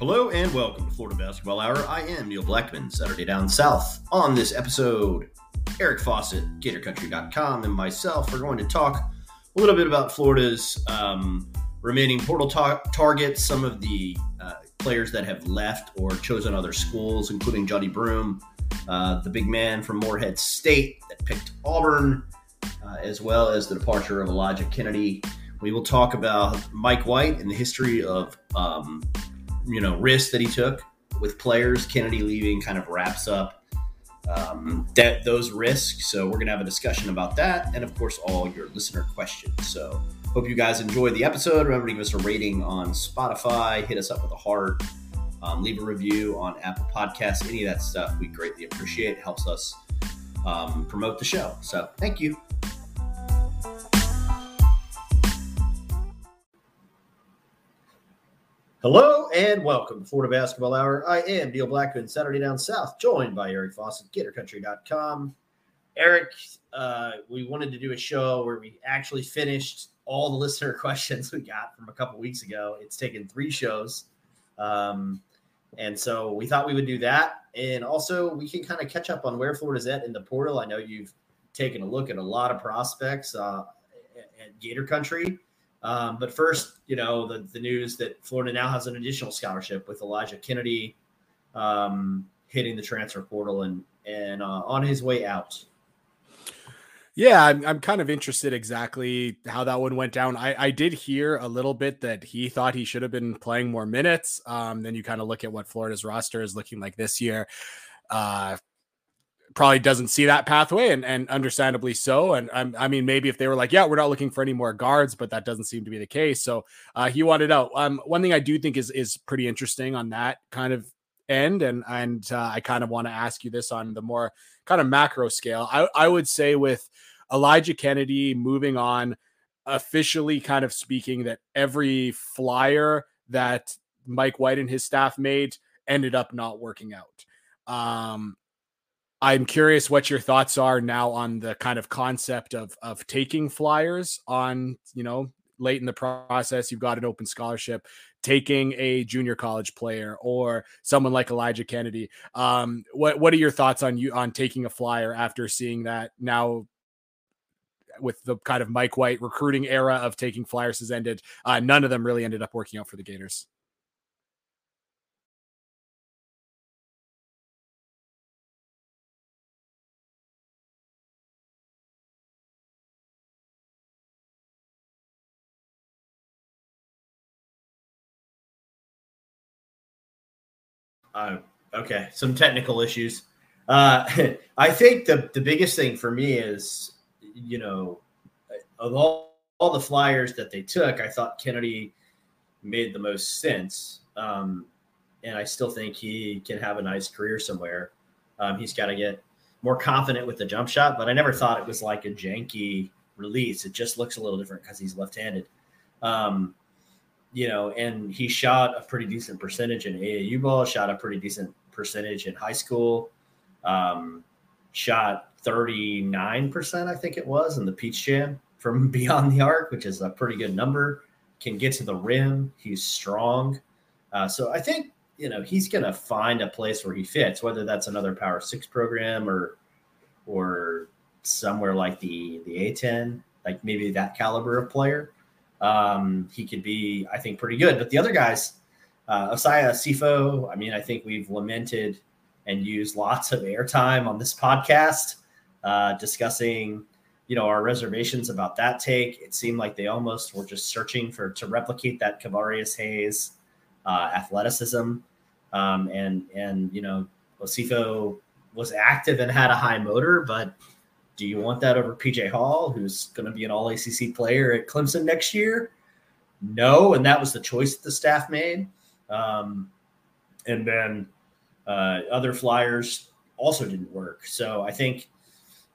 Hello and welcome to Florida Basketball Hour. I am Neil Blackman, Saturday Down South. On this episode, Eric Fawcett, GatorCountry.com, and myself are going to talk a little bit about Florida's um, remaining portal ta- targets, some of the uh, players that have left or chosen other schools, including Johni Broome, uh, the big man from Morehead State that picked Auburn, uh, as well as the departure of Elijah Kennedy. We will talk about Mike White and the history of um, you know risks that he took with players. Kennedy leaving kind of wraps up um, that those risks. So we're gonna have a discussion about that, and of course all your listener questions. So hope you guys enjoyed the episode. Remember to give us a rating on Spotify. Hit us up with a heart. Um, leave a review on Apple Podcasts. Any of that stuff we greatly appreciate. It helps us um, promote the show. So thank you. Hello and welcome to Florida Basketball Hour. I am Neil Blackman, Saturday Down South, joined by Eric Fawcett, GatorCountry.com. Eric, uh, we wanted to do a show where we actually finished all the listener questions we got from a couple weeks ago. It's taken three shows. Um, and so we thought we would do that. And also, we can kind of catch up on where Florida's at in the portal. I know you've taken a look at a lot of prospects uh, at Gator Country. Um, but first, you know, the, the news that Florida now has an additional scholarship with Elijah Kennedy um, hitting the transfer portal and and uh, on his way out. Yeah, I'm, I'm kind of interested exactly how that one went down. I, I did hear a little bit that he thought he should have been playing more minutes. Um, then you kind of look at what Florida's roster is looking like this year. Uh, probably doesn't see that pathway and, and understandably so. And um, I mean, maybe if they were like, yeah, we're not looking for any more guards, but that doesn't seem to be the case. So uh, he wanted out. Um, one thing I do think is, is pretty interesting on that kind of end. And, and uh, I kind of want to ask you this on the more kind of macro scale. I, I would say with Elijah Kennedy moving on officially kind of speaking that every flyer that Mike White and his staff made ended up not working out. Um, I'm curious what your thoughts are now on the kind of concept of of taking flyers on, you know, late in the process, you've got an open scholarship, taking a junior college player or someone like Elijah Kennedy. Um, what what are your thoughts on you on taking a flyer after seeing that now with the kind of Mike White recruiting era of taking flyers has ended? Uh, none of them really ended up working out for the Gators. Uh, okay, some technical issues. Uh, I think the the biggest thing for me is, you know, of all, all the flyers that they took, I thought Kennedy made the most sense. Um, and I still think he can have a nice career somewhere. Um, he's got to get more confident with the jump shot, but I never thought it was like a janky release. It just looks a little different because he's left-handed. Um, you know, and he shot a pretty decent percentage in AAU ball, shot a pretty decent percentage in high school, um, shot 39%, I think it was, in the Peach Jam from beyond the arc, which is a pretty good number. Can get to the rim. He's strong. Uh, so I think, you know, he's going to find a place where he fits, whether that's another Power Six program or, or somewhere like the the A10, like maybe that caliber of player um, he could be, I think, pretty good. But the other guys, uh, Osayi Osifo, I mean, I think we've lamented and used lots of airtime on this podcast uh, discussing, you know, our reservations about that take. It seemed like they almost were just searching for to replicate that Kavarius Hayes uh, athleticism. Um, and and you know, Osifo was active and had a high motor, but do you want that over PJ Hall, who's going to be an all ACC player at Clemson next year? No. And that was the choice that the staff made. Um, and then uh, other flyers also didn't work. So I think,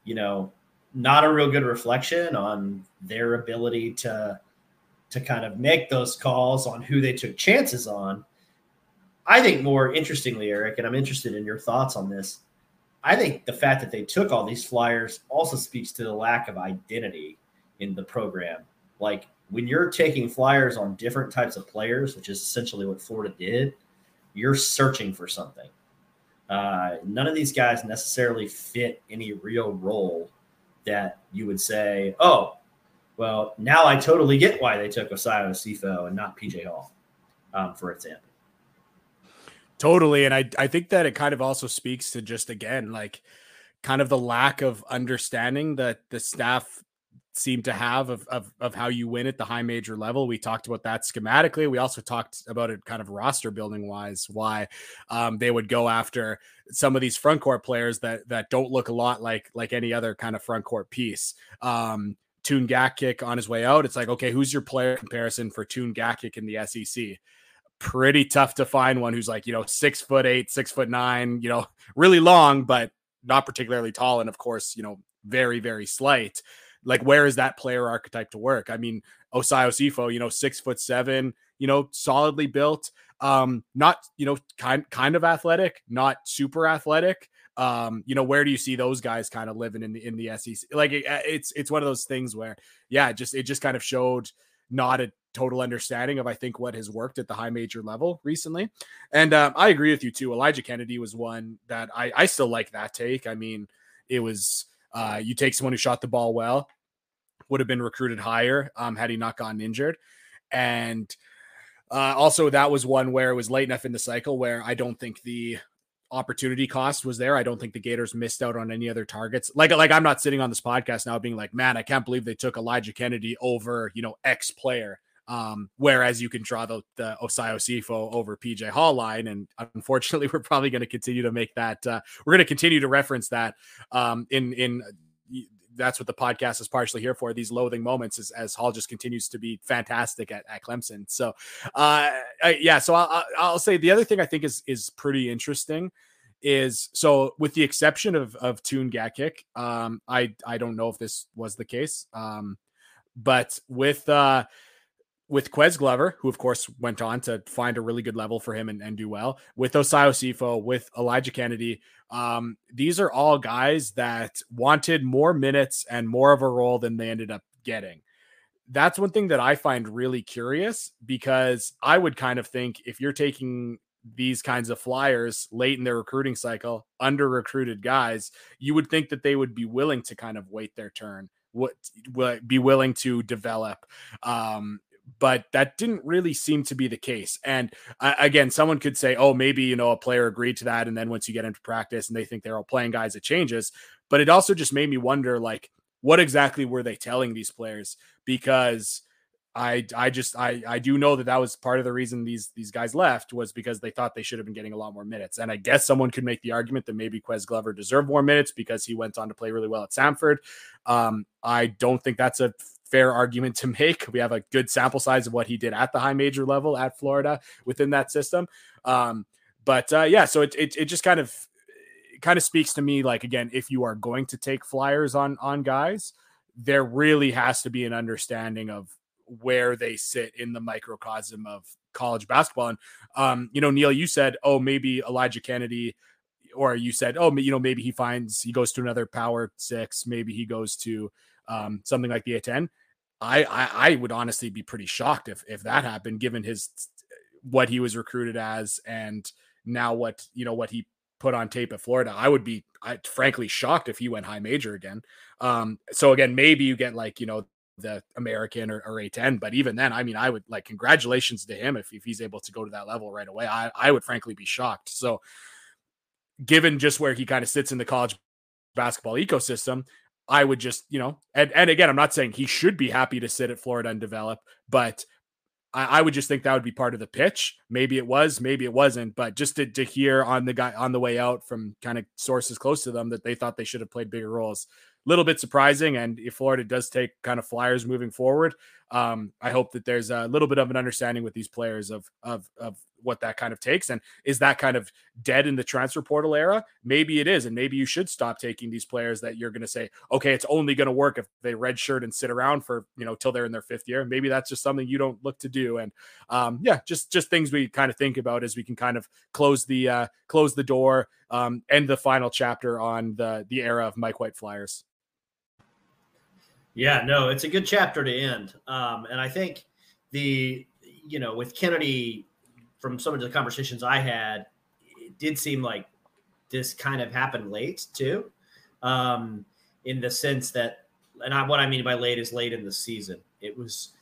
you know, not a real good reflection on their ability to to kind of make those calls on who they took chances on. I think more interestingly, Eric, and I'm interested in your thoughts on this. I think the fact that they took all these flyers also speaks to the lack of identity in the program. Like when you're taking flyers on different types of players, which is essentially what Florida did, you're searching for something. Uh, none of these guys necessarily fit any real role that you would say, oh, well, now I totally get why they took Osayi Osifo and not PJ Hall, um, for example. Totally. And I, I think that it kind of also speaks to just, again, like kind of the lack of understanding that the staff seem to have of, of, of how you win at the high major level. We talked about that schematically. We also talked about it kind of roster building wise, why um, they would go after some of these front court players that that don't look a lot like like any other kind of front court piece. Um, Tune Gatkek on his way out. It's like, okay, who's your player comparison for Tune Gatkek in the SEC? Pretty tough to find one who's like, you know, six foot eight, six foot nine, you know, really long, but not particularly tall. And of course, you know, very, very slight like where is that player archetype to work? I mean, Osayi Osifo, you know, six foot seven, you know, solidly built, um, not you know, kind kind of athletic, not super athletic. Um, you know, where do you see those guys kind of living in the in the SEC? Like it, it's it's one of those things where, yeah, just it just kind of showed not a total understanding of I think what has worked at the high major level recently. And um, I agree with you too. Elijah Kennedy was one that I I still like that take. I mean, it was uh, you take someone who shot the ball well, would have been recruited higher um, had he not gotten injured. And uh, also, that was one where it was late enough in the cycle where I don't think the opportunity cost was there. I don't think the Gators missed out on any other targets. Like, like I'm not sitting on this podcast now being like, man, I can't believe they took Elijah Kennedy over, you know, X player. Um, whereas you can draw the, the Osayi Osifo over PJ Hall line. And unfortunately, we're probably going to continue to make that, uh, we're going to continue to reference that um, in, in that's what the podcast is partially here for these loathing moments as, as Hall just continues to be fantastic at, at Clemson. So, uh, yeah, so I'll, I'll say the other thing I think is, is pretty interesting is so with the exception of, of Tune Gatkek, um, I, I don't know if this was the case. Um, but with, uh, with Ques Glover, who of course went on to find a really good level for him and, and do well, with Osayi Osifo, with Elijah Kennedy. Um, these are all guys that wanted more minutes and more of a role than they ended up getting. That's one thing that I find really curious because I would kind of think if you're taking these kinds of flyers late in their recruiting cycle, under recruited guys, you would think that they would be willing to kind of wait their turn would be willing to develop um, but that didn't really seem to be the case. And uh, again, someone could say, oh, maybe, you know, a player agreed to that. And then once you get into practice and they think they're all playing guys, it changes. But it also just made me wonder, like, what exactly were they telling these players? Because I I just I I do know that that was part of the reason these these guys left was because they thought they should have been getting a lot more minutes. And I guess someone could make the argument that maybe Ques Glover deserved more minutes because he went on to play really well at Samford. Um, I don't think that's a fair argument to make. We have a good sample size of what he did at the high major level at Florida within that system. Um, but uh, yeah, so it, it, it just kind of kind of speaks to me like again, if you are going to take flyers on on guys, there really has to be an understanding of where they sit in the microcosm of college basketball. And um, you know, Neil, you said, oh, maybe Elijah Kennedy, or you said, oh, you know, maybe he finds he goes to another power six, maybe he goes to um, something like the A10. I, I, I would honestly be pretty shocked if if that happened, given his what he was recruited as and now what you know what he put on tape at Florida. I would be I, frankly shocked if he went high major again. Um, so again, maybe you get like you know the American or, or A10, but even then, I mean, I would like congratulations to him if, if he's able to go to that level right away. I, I would frankly be shocked. So, given just where he kind of sits in the college basketball ecosystem, I would just, you know, and, and again, I'm not saying he should be happy to sit at Florida and develop, but I, I, would just think that would be part of the pitch. Maybe it was, maybe it wasn't, but just to, to hear on the guy on the way out from kind of sources close to them that they thought they should have played bigger roles A little bit surprising. And if Florida does take kind of flyers moving forward, um, I hope that there's a little bit of an understanding with these players of of of what that kind of takes. And is that kind of dead in the transfer portal era? Maybe it is, and maybe you should stop taking these players that you're going to say, okay, it's only going to work if they redshirt and sit around for you know till they're in their fifth year. Maybe that's just something you don't look to do. And um, yeah, just just things we kind of think about as we can kind of close the uh, close the door, um, end the final chapter on the the era of Mike White Flyers. Yeah, no, it's a good chapter to end. Um, and I think the, you know, with Kennedy from some of the conversations I had, it did seem like this kind of happened late too, um, in the sense that, and I, what I mean by late is late in the season. It was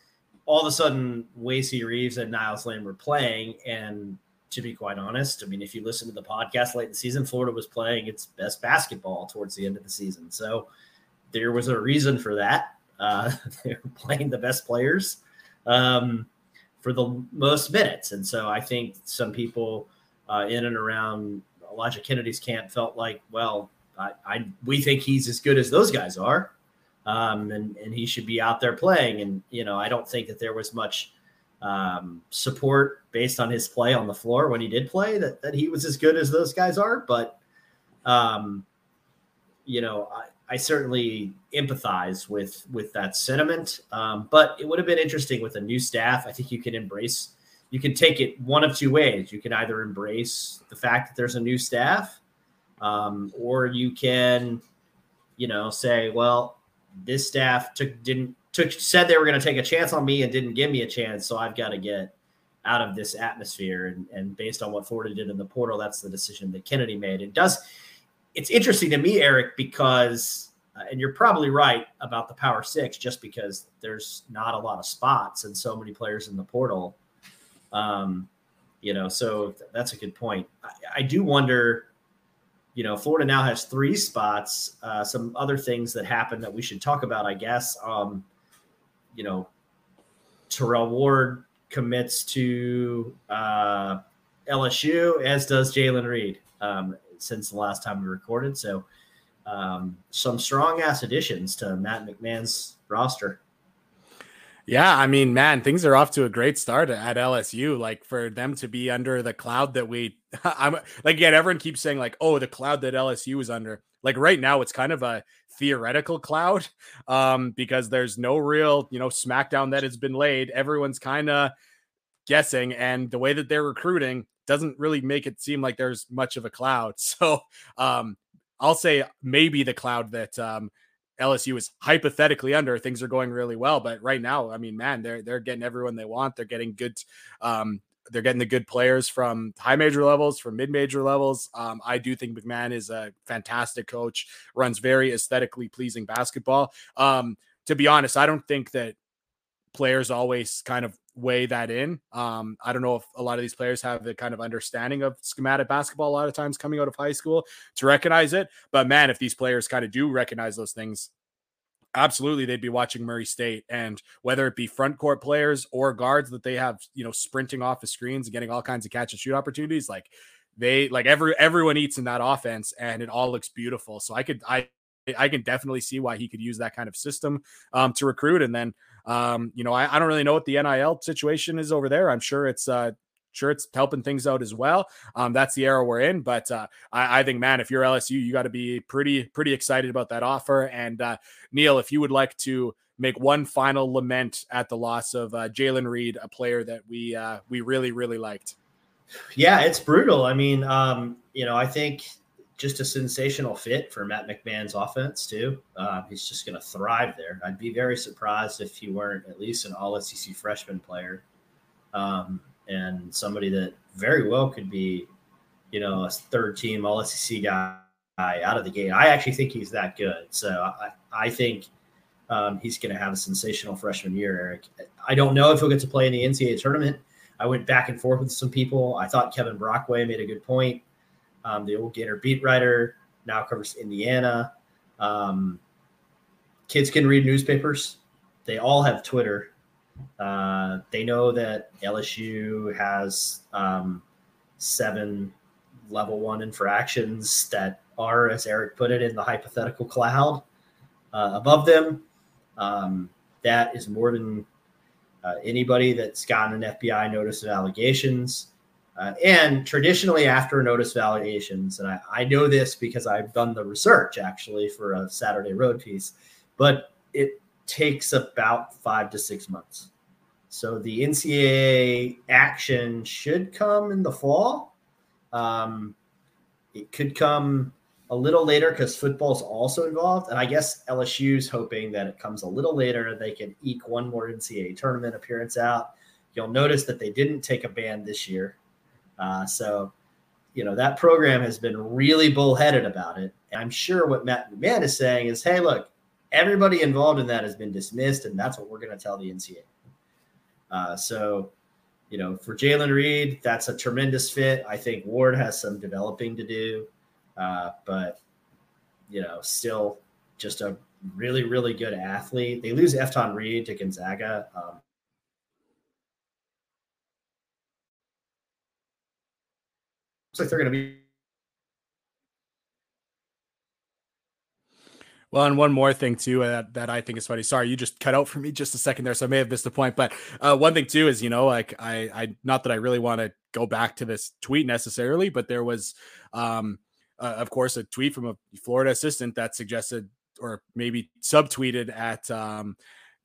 all of a sudden Kowacie Reeves and Niels Lane were playing, and to be quite honest, I mean, if you listen to the podcast late in the season, Florida was playing its best basketball towards the end of the season. So there was a reason for that. Uh, they were playing the best players um, for the most minutes. And so I think some people uh, in and around Elijah Kennedy's camp felt like, well, I, I we think he's as good as those guys are. Um, and, and he should be out there playing. And, you know, I don't think that there was much um, support based on his play on the floor when he did play that, that he was as good as those guys are. But, um, you know, I, I certainly empathize with with that sentiment. Um, but it would have been interesting with a new staff. I think you can embrace, you can take it one of two ways. You can either embrace the fact that there's a new staff, um, or you can, you know, say, well, this staff took didn't took said they were going to take a chance on me and didn't give me a chance, so I've got to get out of this atmosphere. And, and based on what Florida did in the portal, that's the decision that Kennedy made. It does. It's interesting to me, Eric, because uh, and you're probably right about the power six, just because there's not a lot of spots and so many players in the portal. Um, you know, so that's a good point. I, I do wonder you know, Florida now has three spots. Uh, some other things that happened that we should talk about, I guess. Um, you know, Tyrell Ward commits to uh, LSU, as does Jalen Reed um, since the last time we recorded. So, um, some strong ass additions to Matt McMahon's roster. Yeah, I mean, man, things are off to a great start at LSU. Like for them to be under the cloud that we, I'm like, again, everyone keeps saying like, oh, the cloud that LSU is under. Like right now, it's kind of a theoretical cloud um, because there's no real, you know, smackdown that has been laid. Everyone's kind of guessing, and the way that they're recruiting doesn't really make it seem like there's much of a cloud. So um, I'll say maybe the cloud that um, LSU is hypothetically under. Things are going really well, but right now, I mean, man, they're they're getting everyone they want. They're getting good. Um, they're getting the good players from high major levels, from mid major levels. Um, I do think McMahon is a fantastic coach. Runs very aesthetically pleasing basketball. Um, to be honest, I don't think that players always kind of weigh that in. Um, I don't know if a lot of these players have the kind of understanding of schematic basketball a lot of times coming out of high school to recognize it. But man, if these players kind of do recognize those things, absolutely they'd be watching Murray State. And whether it be front court players or guards that they have, you know, sprinting off the screens and getting all kinds of catch and shoot opportunities, like they like every everyone eats in that offense and it all looks beautiful. So I could I I can definitely see why he could use that kind of system um, to recruit. And then, um, you know, I, I, don't really know what the NIL situation is over there. I'm sure it's uh, sure it's helping things out as well. Um, that's the era we're in. But uh, I, I, think, man, if you're LSU, you got to be pretty pretty excited about that offer. And uh, Neil, if you would like to make one final lament at the loss of uh, Jalen Reed, a player that we uh, we really really liked. Yeah, it's brutal. I mean, um, you know, I think just a sensational fit for Matt McMahon's offense too. Uh, he's just going to thrive there. I'd be very surprised if he weren't at least an All SEC freshman player, um, and somebody that very well could be, you know, a third team All SEC guy out of the gate. I actually think he's that good. So I, I think um, he's going to have a sensational freshman year. Eric, I don't know if he'll get to play in the NCAA tournament. I went back and forth with some people. I thought Kevin Brockway made a good point um, the old Gator beat writer, now covers Indiana. Um, kids can read newspapers. They all have Twitter. Uh, they know that LSU has um, seven level one infractions that are, as Eric put it, in the hypothetical cloud uh, above them. Um, that is more than uh, anybody that's gotten an FBI notice of allegations. Uh, and traditionally, after notice validations, and I, I, know this because I've done the research actually for a Saturday Road piece, but it takes about five to six months. So the NCAA action should come in the fall. Um, it could come a little later because football's also involved. And I guess LSU's hoping that it comes a little later. They can eke one more NCAA tournament appearance out. You'll notice that they didn't take a ban this year Uh, so, you know, that program has been really bullheaded about it. And I'm sure what Matt McMahon is saying is, hey, look, everybody involved in that has been dismissed, and that's what we're going to tell the NCAA. Uh, so, you know, for Jalen Reed, that's a tremendous fit. I think Ward has some developing to do, uh, but you know, still just a really, really good athlete. They lose Efton Reid to Gonzaga. Um, like they're going to be Well, and one more thing too uh, that, that I think is funny. Sorry, you just cut out for me just a second there, so I may have missed the point. But uh, one thing too is, you know, like I, I not that I really want to go back to this tweet necessarily, but there was, um, uh, of course, a tweet from a Florida assistant that suggested or maybe subtweeted at um,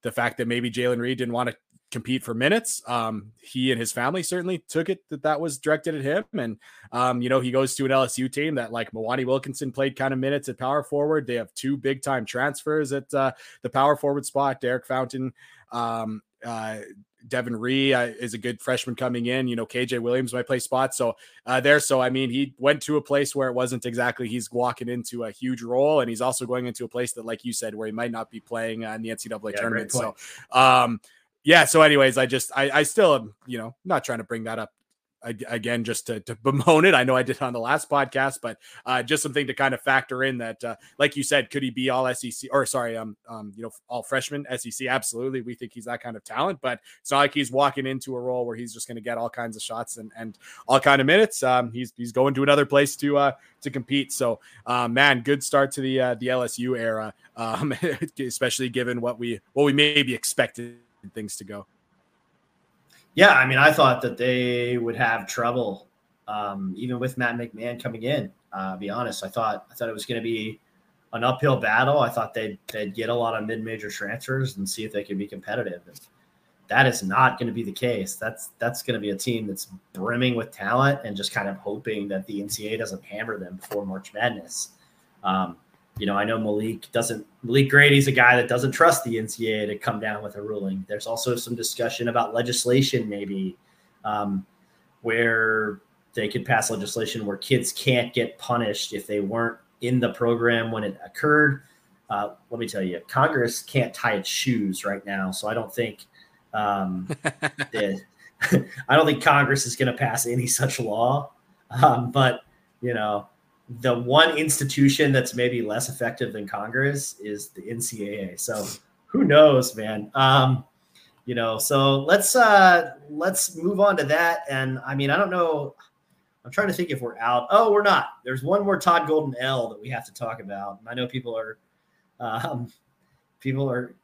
the fact that maybe Jalen Reed didn't want to compete for minutes. Um, he and his family certainly took it that that was directed at him. And, um, you know, he goes to an LSU team that like Mwani Wilkinson played kind of minutes at power forward. They have two big time transfers at uh, the power forward spot. Derek Fountain, um, uh, Devin Ree uh, is a good freshman coming in. You know, KJ Williams might play spot. So uh, there. So I mean, he went to a place where it wasn't exactly he's walking into a huge role, and he's also going into a place that, like you said, where he might not be playing uh, in the NCAA yeah, tournament. So, um, yeah. So, anyways, I just I I still am you know not trying to bring that up again just to, to bemoan it. I know I did on the last podcast, but uh, just something to kind of factor in that, uh, like you said, could he be all SEC or sorry, um, um, you know, all freshman SEC? Absolutely, we think he's that kind of talent, but it's not like he's walking into a role where he's just going to get all kinds of shots and and all kind of minutes. Um, he's he's going to another place to uh to compete. So, uh, man, good start to the uh, the LSU era, um, especially given what we what we maybe expected things to go. Yeah, I mean, I thought that they would have trouble, um, even with Matt McMahon coming in. Uh, be honest, I thought I thought it was going to be an uphill battle. I thought they'd they'd get a lot of mid-major transfers and see if they could be competitive. And that is not going to be the case. That's that's going to be a team that's brimming with talent and just kind of hoping that the NCAA doesn't hammer them before March Madness. Um, you know, I know Malik doesn't Malik Grady's a guy that doesn't trust the NCAA to come down with a ruling. There's also some discussion about legislation, maybe um, where they could pass legislation where kids can't get punished if they weren't in the program when it occurred. Uh, let me tell you, Congress can't tie its shoes right now, so I don't think um, the, I don't think Congress is going to pass any such law. Um, but you know, the one institution that's maybe less effective than Congress is the NCAA. So who knows, man? Um, you know, so let's uh let's move on to that. And I mean, I don't know. I'm trying to think if we're out. Oh, we're not. There's one more Todd Golden L that we have to talk about. I know people are um people are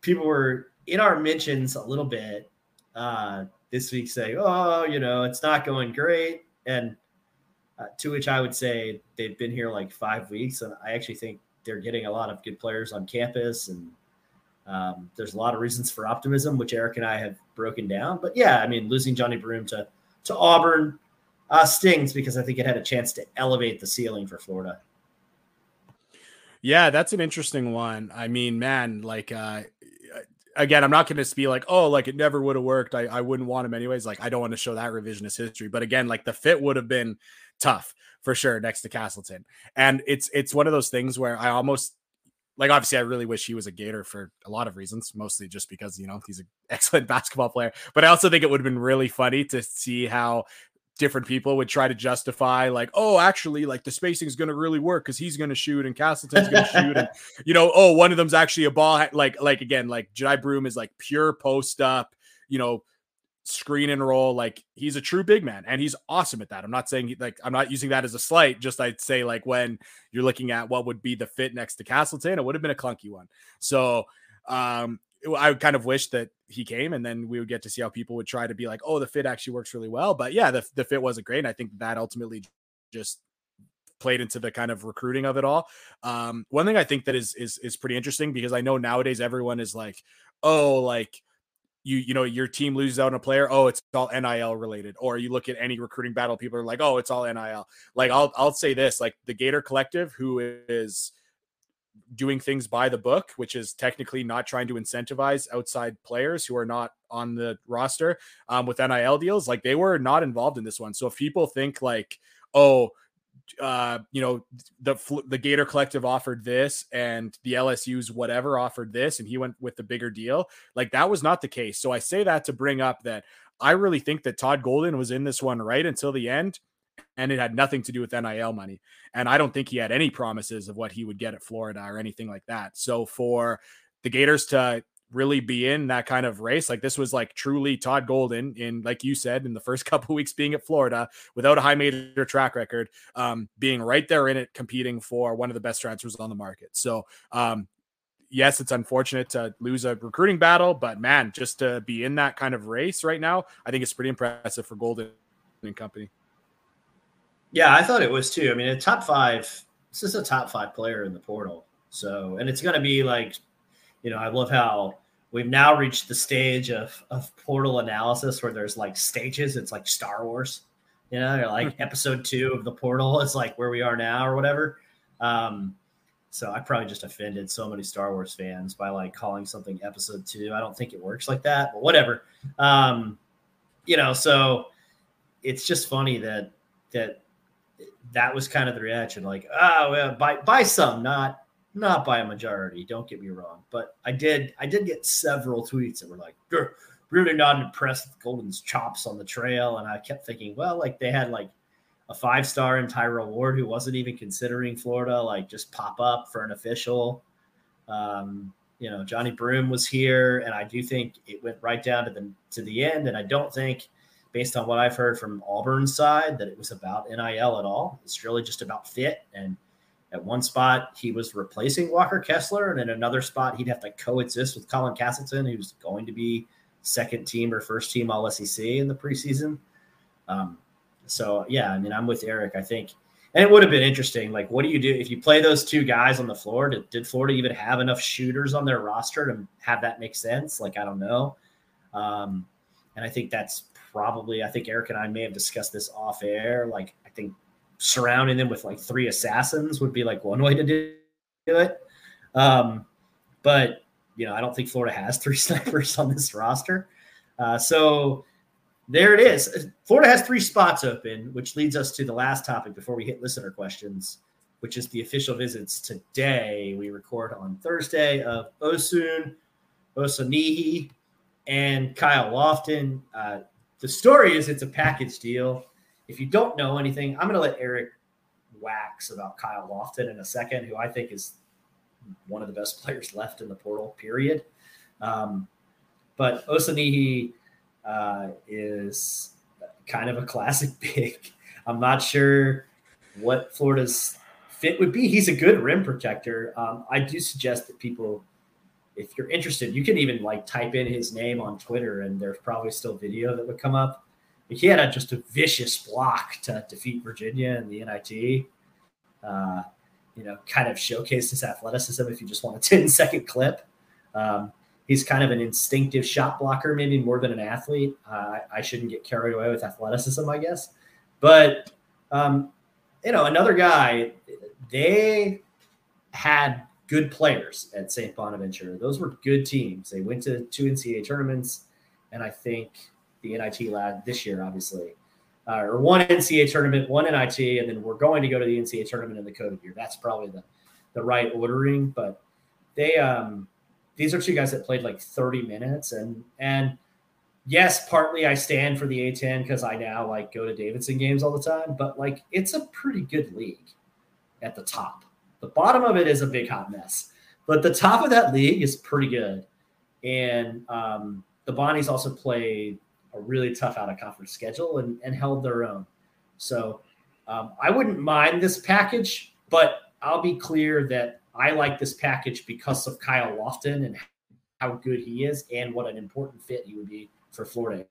people were in our mentions a little bit uh this week saying, oh, you know, it's not going great. And uh, to which I would say they've been here like five weeks, and I actually think they're getting a lot of good players on campus, and um, there's a lot of reasons for optimism, which Eric and I have broken down. But yeah, I mean, losing Johni Broome to to Auburn uh, stings because I think it had a chance to elevate the ceiling for Florida. Yeah, that's an interesting one. I mean, man, like uh again, I'm not going to be like, oh, like it never would have worked. I, I wouldn't want him anyways. Like, I don't want to show that revisionist history. But again, like the fit would have been tough for sure next to Castleton. And it's it's one of those things where I almost like obviously I really wish he was a Gator for a lot of reasons, mostly just because you know he's an excellent basketball player. But I also think it would have been really funny to see how different people would try to justify like oh actually like the spacing is going to really work because he's going to shoot and castleton's going to shoot and you know oh one of them's actually a ball like like again like Johni Broome is like pure post up you know screen and roll. Like he's a true big man and he's awesome at that. I'm not saying he, like I'm not using that as a slight. Just I'd say like when you're looking at what would be the fit next to Castleton, it would have been a clunky one. So um I kind of wish that he came and then we would get to see how people would try to be like, oh, the fit actually works really well. But yeah, the, the fit wasn't great. And I think that ultimately just played into the kind of recruiting of it all. Um, one thing I think that is is is pretty interesting because I know nowadays everyone is like, oh, like you you know your team loses out on a player oh it's all nil related or you look at any recruiting battle people are like oh it's all nil like i'll i'll say this like the gator collective who is doing things by the book, which is technically not trying to incentivize outside players who are not on the roster um, with NIL deals. Like they were not involved in this one. So if people think like, oh, uh, you know, the the Gator Collective offered this, and the LSU's whatever offered this, and he went with the bigger deal. Like that was not the case. So I say that to bring up that I really think that Todd Golden was in this one right until the end, and it had nothing to do with NIL money. And I don't think he had any promises of what he would get at Florida or anything like that. So for the Gators to really be in that kind of race. Like this was like truly Todd Golden in, like you said, in the first couple weeks being at Florida without a high major track record, um, being right there in it, competing for one of the best transfers on the market. So, um, yes, it's unfortunate to lose a recruiting battle, but man, just to be in that kind of race right now, I think it's pretty impressive for Golden and company. Yeah, I thought it was too. I mean, a top five. This is a top five player in the portal. So, and it's going to be like you know, I love how we've now reached the stage of, of portal analysis where there's like stages. It's like Star Wars, you know, like hmm. episode two of the portal is like where we are now or whatever. Um, so I probably just offended so many Star Wars fans by like calling something episode two. I don't think it works like that, but whatever. Um, you know, so it's just funny that that that was kind of the reaction, like, oh, well, buy buy some, not not by a majority. Don't get me wrong, but I did I did get several tweets that were like, really not impressed with Golden's chops on the trail, and I kept thinking, well, like they had like a five star in Tyrell Ward who wasn't even considering Florida, like just pop up for an official. Um, you know, Johni Broome was here, and I do think it went right down to the to the end, and I don't think. Based on what I've heard from Auburn's side, that it was about NIL at all. It's really just about fit and at one spot, he was replacing Walker Kessler, and in another spot, he'd have to coexist with Colin Castleton, who's going to be second team or first team All SEC in the preseason. Um, so yeah, I mean, I'm with Eric. I think, and it would have been interesting. Like, what do you do if you play those two guys on the floor? Did, did Florida even have enough shooters on their roster to have that make sense? Like, I don't know. Um, and I think that's probably. I think Eric and I may have discussed this off air. Like, I think surrounding them with like three assassins would be like one way to do it. Um, but you know, I don't think Florida has three snipers on this roster. Uh, so there it is. Florida has three spots open, which leads us to the last topic before we hit listener questions, which is the official visits today. We record on Thursday of Osun, Osunniyi, and Kyle Lofton. Uh, the story is it's a package deal. If you don't know anything, I'm going to let Eric wax about Kyle Lofton in a second, who I think is one of the best players left in the portal, period. Um, but Osunniyi uh, is kind of a classic pick. I'm not sure what Florida's fit would be. He's a good rim protector. Um, I do suggest that people, if you're interested, you can even like type in his name on Twitter, and there's probably still video that would come up he had a, just a vicious block to defeat Virginia in the NIT. Uh, you know, kind of showcased his athleticism if you just want a 10 second clip. Um, he's kind of an instinctive shot blocker, maybe more than an athlete. Uh, I shouldn't get carried away with athleticism, I guess. But, um, you know, another guy, they had good players at St. Bonaventure. Those were good teams. They went to two NCAA tournaments, and I think the NIT lad this year, obviously, uh, or one NCAA tournament, one NIT, and then we're going to go to the NCAA tournament in the COVID year. That's probably the the right ordering. But they, um, these are two guys that played like 30 minutes, and and yes, partly I stand for the A10 because I now like go to Davidson games all the time, but like it's a pretty good league at the top. The bottom of it is a big hot mess, but the top of that league is pretty good. And um, the Bonnies also played a really tough out of conference schedule and, and held their own. So um, I wouldn't mind this package, but I'll be clear that I like this package because of Kyle Lofton and how good he is and what an important fit he would be for Florida.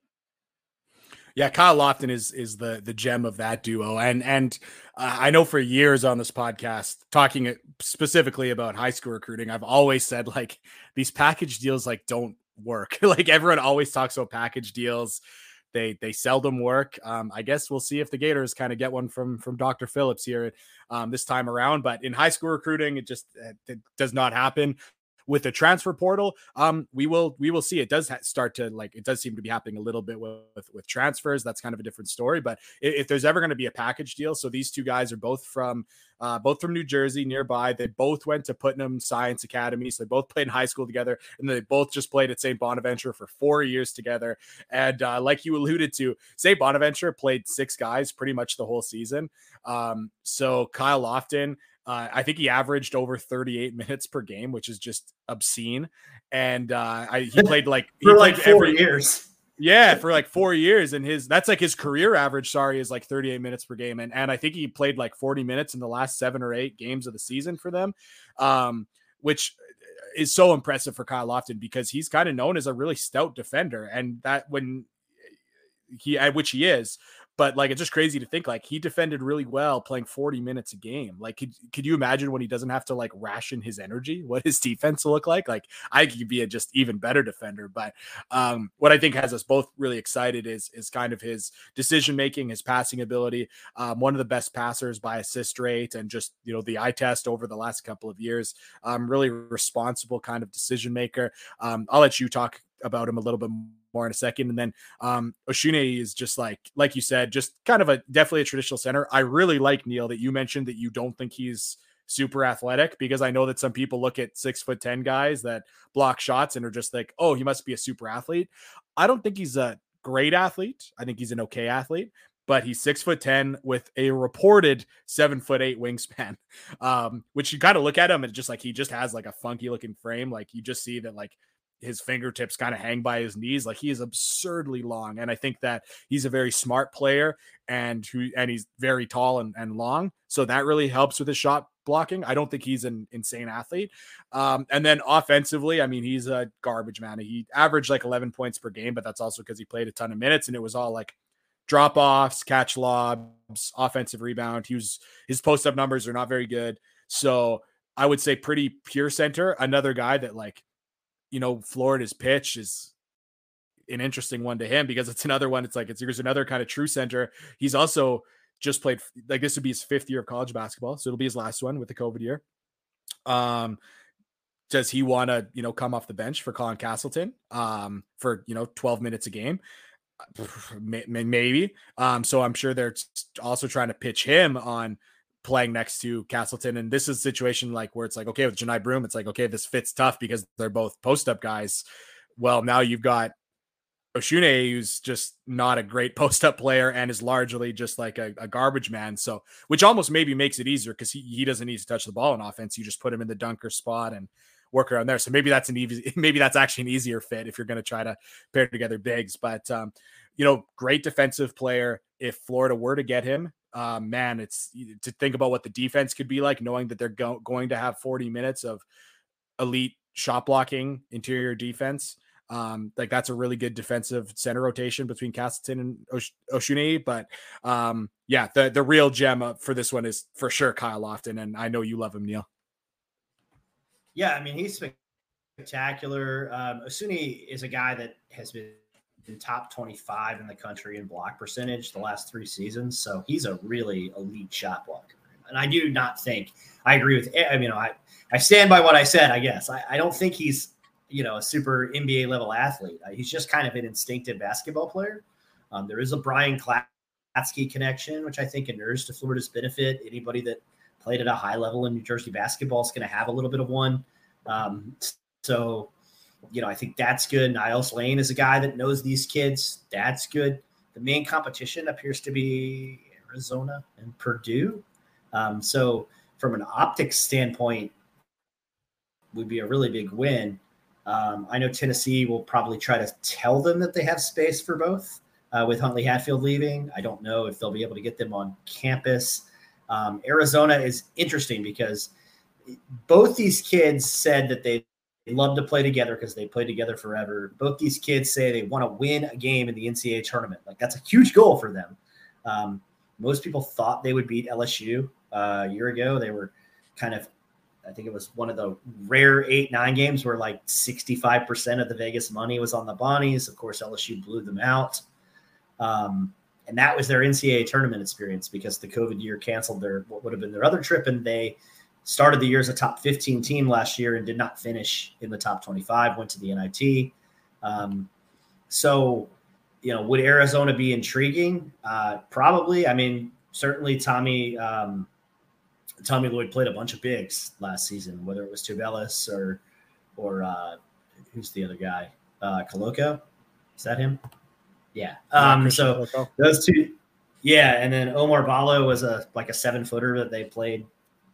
Yeah, Kyle Lofton is is the the gem of that duo, and and uh, I know for years on this podcast, talking specifically about high school recruiting, I've always said like these package deals like don't work. like everyone always talks about package deals. they they seldom work. Um, I guess we'll see if the Gators kind of get one from from Dr. Phillips here um, this time around. But in high school recruiting, it just it does not happen with the transfer portal um we will we will see it does start to like it does seem to be happening a little bit with with, with transfers that's kind of a different story but if, if there's ever going to be a package deal so these two guys are both from uh, both from New Jersey nearby. They both went to Putnam Science Academy. So they both played in high school together. And they both just played at St. Bonaventure for four years together. And uh, like you alluded to, St. Bonaventure played six guys pretty much the whole season. Um, so Kyle Lofton, uh, I think he averaged over 38 minutes per game, which is just obscene. And uh, I, he played like for like four every, years. Yeah, for like four years, and his that's like his career average. Sorry, is like 38 minutes per game, and and I think he played like 40 minutes in the last seven or eight games of the season for them, um, which is so impressive for Kyle Lofton because he's kind of known as a really stout defender, and that when he which he is but like it's just crazy to think like he defended really well playing 40 minutes a game. Like could, could you imagine when he doesn't have to like ration his energy what his defense will look like? Like i could be a just even better defender but um what i think has us both really excited is is kind of his decision making his passing ability. Um one of the best passers by assist rate and just you know the eye test over the last couple of years. Um really responsible kind of decision maker um i'll let you talk about him a little bit more in a second. And then um Osun is just like like you said, just kind of a definitely a traditional center. I really like Neil that you mentioned that you don't think he's super athletic because I know that some people look at six foot ten guys that block shots and are just like, oh, he must be a super athlete. I don't think he's a great athlete. I think he's an okay athlete, but he's six foot ten with a reported seven foot eight wingspan. Um, which you kind of look at him and just like he just has like a funky looking frame. Like you just see that like his fingertips kind of hang by his knees. Like he is absurdly long. And I think that he's a very smart player and who and he's very tall and, and long. So that really helps with his shot blocking. I don't think he's an insane athlete. Um, and then offensively, I mean, he's a garbage man. He averaged like 11 points per game, but that's also because he played a ton of minutes and it was all like drop offs, catch lobs, offensive rebound. He was his post up numbers are not very good. So I would say pretty pure center. Another guy that like you know, Florida's pitch is an interesting one to him because it's another one. It's like it's here's another kind of true center. He's also just played like this would be his fifth year of college basketball, so it'll be his last one with the COVID year. Um, does he want to you know come off the bench for Colin Castleton um for you know 12 minutes a game? Maybe. Um, so I'm sure they're also trying to pitch him on playing next to Castleton. And this is a situation like where it's like, okay, with Johni Broome, it's like, okay, this fits tough because they're both post up guys. Well, now you've got Osun, who's just not a great post up player and is largely just like a, a garbage man. So, which almost maybe makes it easier because he, he doesn't need to touch the ball in offense. You just put him in the dunker spot and work around there. So maybe that's an easy, maybe that's actually an easier fit if you're going to try to pair together bigs. But, um, you know, great defensive player. If Florida were to get him, uh, man, it's to think about what the defense could be like, knowing that they're go- going to have 40 minutes of elite shot blocking interior defense. Um, like that's a really good defensive center rotation between Castleton and Osh- Osun. But um, yeah, the the real gem for this one is for sure Kyle Lofton, and I know you love him, Neil. Yeah, I mean he's spectacular. Um, Oshune is a guy that has been top 25 in the country in block percentage the last three seasons. So he's a really elite shot blocker. And I do not think I agree with. I mean, I I stand by what I said. I guess I, I don't think he's you know a super NBA level athlete. Uh, he's just kind of an instinctive basketball player. Um, there is a Brian Klatsky connection, which I think inures to Florida's benefit. Anybody that played at a high level in New Jersey basketball is going to have a little bit of one. Um, so you know, I think that's good. Niels Lane is a guy that knows these kids. That's good. The main competition appears to be Arizona and Purdue. Um, so, from an optics standpoint, would be a really big win. Um, I know Tennessee will probably try to tell them that they have space for both. Uh, with Huntley Hatfield leaving, I don't know if they'll be able to get them on campus. Um, Arizona is interesting because both these kids said that they they love to play together because they play together forever. Both these kids say they want to win a game in the NCAA tournament. Like that's a huge goal for them. Um, most people thought they would beat LSU uh, a year ago. They were kind of, I think it was one of the rare eight, nine games where like 65% of the Vegas money was on the Bonnies. Of course, LSU blew them out. Um, and that was their NCAA tournament experience because the COVID year canceled their what would have been their other trip, and they started the year as a top 15 team last year and did not finish in the top 25. Went to the NIT. Um, so, you know, would Arizona be intriguing? Uh, probably. I mean, certainly Tommy um, Tommy Lloyd played a bunch of bigs last season, whether it was Tubelis or or uh, who's the other guy? Uh, Koloko? Is that him? Yeah. Um, so those two, yeah, and then Oumar Ballo was a like a seven footer that they played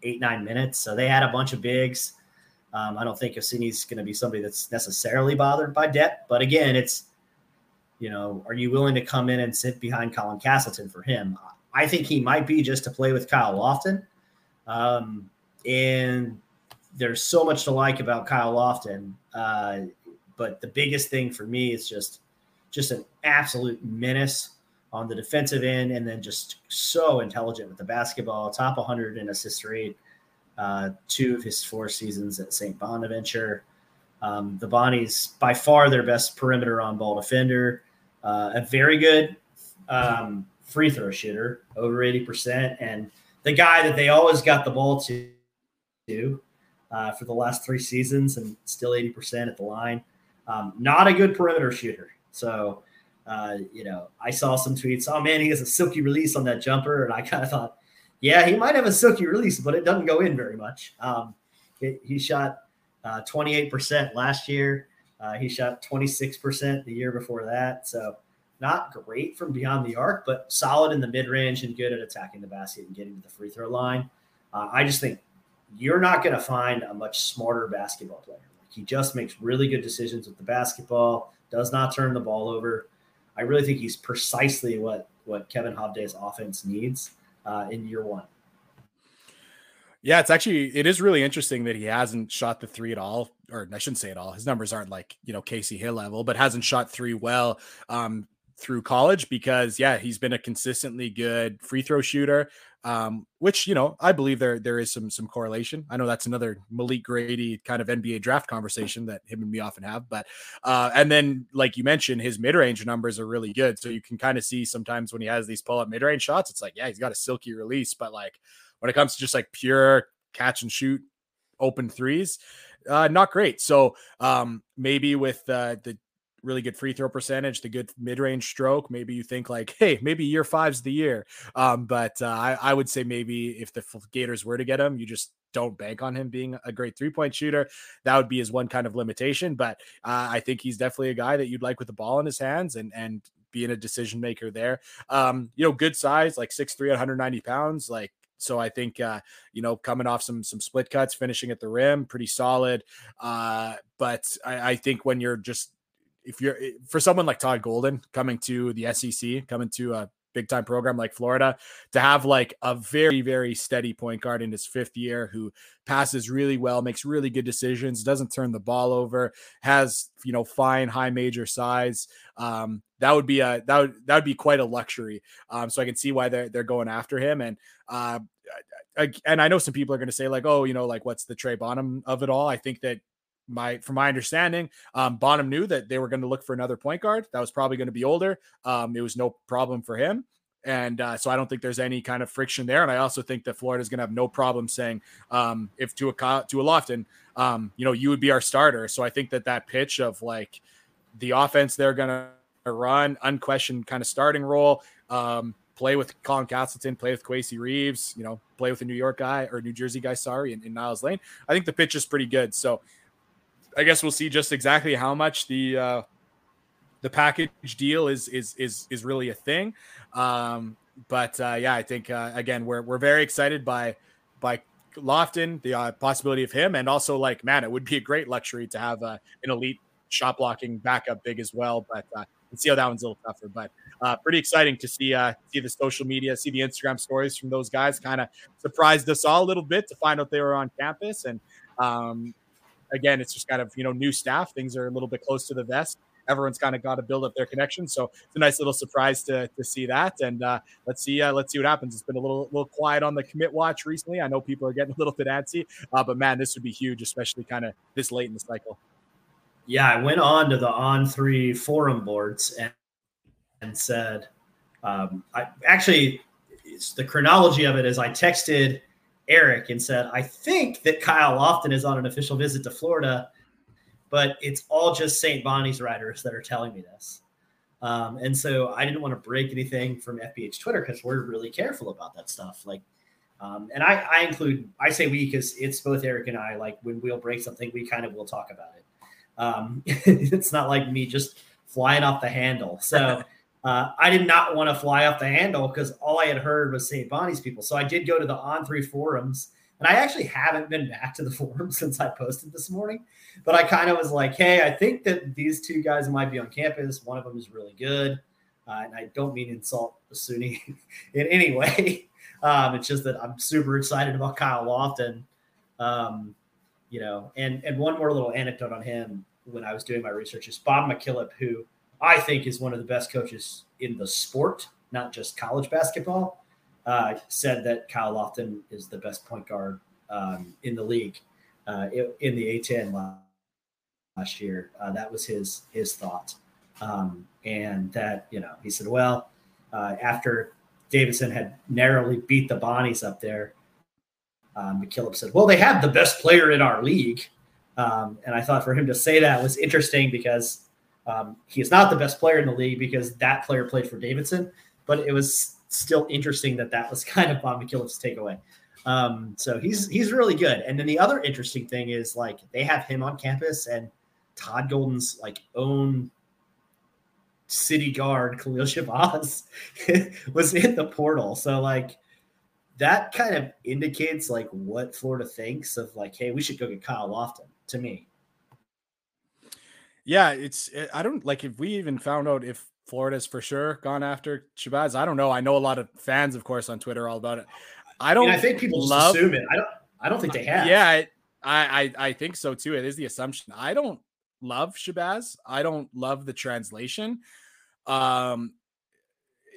eight nine minutes. So they had a bunch of bigs. Um, I don't think Osunniyi's going to be somebody that's necessarily bothered by depth, but again, it's you know, are you willing to come in and sit behind Colin Castleton for him? I think he might be just to play with Kyle Lofton. Um, and there's so much to like about Kyle Lofton. Uh, but the biggest thing for me is just just an absolute menace on the defensive end, and then just so intelligent with the basketball. Top 100 in assist rate. Uh, two of his four seasons at St. Bonaventure. Um, the Bonnies, by far their best perimeter on ball defender, uh, a very good um, free throw shooter, over 80%, and the guy that they always got the ball to uh, for the last three seasons and still 80% at the line. Um, not a good perimeter shooter. So, uh, you know, I saw some tweets. Oh man, he has a silky release on that jumper, and I kind of thought, yeah, he might have a silky release, but it doesn't go in very much. Um, he, he, shot uh, 28% last year. Uh, he shot 26% the year before that. So, not great from beyond the arc, but solid in the mid range and good at attacking the basket and getting to the free throw line. Uh, I just think you're not going to find a much smarter basketball player. Like he just makes really good decisions with the basketball, does not turn the ball over. I really think he's precisely what what Kevin Hobday's offense needs uh, in year one. Yeah, it's actually it is really interesting that he hasn't shot the three at all, or I shouldn't say at all. His numbers aren't like you know Casey Hill level, but hasn't shot three well um, through college because yeah, he's been a consistently good free throw shooter um, which you know I believe there there is some some correlation. I know that's another Malik Grady kind of NBA draft conversation that him and me often have, but uh, and then like you mentioned, his mid range numbers are really good, so you can kind of see sometimes when he has these pull up mid range shots, it's like yeah, he's got a silky release, but like when it comes to just like pure catch and shoot open threes, uh, not great. So um, maybe with uh, the really good free throw percentage, the good mid range stroke. Maybe you think like, hey, maybe year five's the year. Um, but uh, I, I would say maybe if the Gators were to get him, you just don't bank on him being a great three point shooter. That would be his one kind of limitation. But uh, I think he's definitely a guy that you'd like with the ball in his hands and and being a decision maker there. Um, you know, good size, like 6'3, 190 pounds, like so I think uh, you know coming off some some split cuts, finishing at the rim, pretty solid. Uh, but I, I, think when you're just if you're eh, for someone like Todd Golden coming to the SEC, coming to a big time program like Florida, to have like a very, very steady point guard in his fifth year who passes really well, makes really good decisions, doesn't turn the ball over, has, you know, fine high major size. Um, that would be a that would that would be quite a luxury. Um, so I can see why they're they're going after him. And uh, I, and I know some people are going to say like, oh, you know, like what's the Trey Bonham of it all? I think that my from my understanding, um, Bonham knew that they were going to look for another point guard that was probably going to be older. Um, it was no problem for him. And uh, so I don't think there's any kind of friction there. And I also think that Florida is going to have no problem saying um, if to a to a Lofton, um, you know, you would be our starter. So I think that that pitch of like the offense they're going to run, unquestioned kind of starting role, um, play with Colin Castleton, play with Kowacie Reeves, you know, play with a New York guy or New Jersey guy, sorry, in, in Niels Lane. I think the pitch is pretty good. So I guess we'll see just exactly how much the uh, the package deal is is is is really a thing. Um, but uh, yeah, I think uh, again we're we're very excited by by Lofton, the uh, possibility of him, and also like man, it would be a great luxury to have uh, an elite shot blocking backup big as well. But uh, see how that one's a little tougher. But uh, pretty exciting to see uh, see the social media, see the Instagram stories from those guys. Kind of surprised us all a little bit to find out they were on campus, and um, again, it's just kind of you know new staff. Things are a little bit close to the vest. Everyone's kind of got to build up their connection, so it's a nice little surprise to, to see that. And uh, let's see uh, let's see what happens. It's been a little little quiet on the commit watch recently. I know people are getting a little bit antsy, uh, but man, this would be huge, especially kind of this late in the cycle. Yeah, I went on to the On3 forum boards and and said, um, I actually, the chronology of it is I texted Eric and said, I think that Kyle Lofton is on an official visit to Florida, but it's all just St. Bonnie's writers that are telling me this. Um, and so I didn't want to break anything from FBH Twitter because we're really careful about that stuff. Like, um, and I, I include, I say we because it's both Eric and I. Like when we'll break something, we kind of will talk about it. Um, it's not like me just flying off the handle. So uh, I did not want to fly off the handle because all I had heard was St. Bonnie's people. So I did go to the On Three forums, and I actually haven't been back to the forum since I posted this morning. But I kind of was like, hey, I think that these two guys might be on campus. One of them is really good. Uh, and I don't mean insult the SUNY in any way. Um, it's just that I'm super excited about Kyle Lofton. Um, you know, and and one more little anecdote on him when I was doing my research is Bob McKillop, who I think is one of the best coaches in the sport, not just college basketball, uh, said that Kyle Lofton is the best point guard um, in the league uh, in the A10 last year. Uh, that was his his thought, um, and that you know he said, well, uh, after Davidson had narrowly beat the Bonnies up there, um, McKillop said, well, they have the best player in our league. Um, and I thought for him to say that was interesting because um, he is not the best player in the league because that player played for Davidson, but it was still interesting that that was kind of Bob McKillop's takeaway. Um, so he's he's really good. And then the other interesting thing is like they have him on campus and Todd Golden's like own city guard Khalil Shabazz was in the portal. So like that kind of indicates like what Florida thinks of like, hey, we should go get Kyle Lofton to me. Yeah, it's eh, I don't like if we even found out if Florida's for sure gone after Shabazz. I don't know. I know a lot of fans, of course, on Twitter all about it. I don't. I, mean, I think people love, assume it. I don't. I don't think they have. Yeah, I, I I think so too. It is the assumption. I don't love Shabazz. I don't love the translation. Um,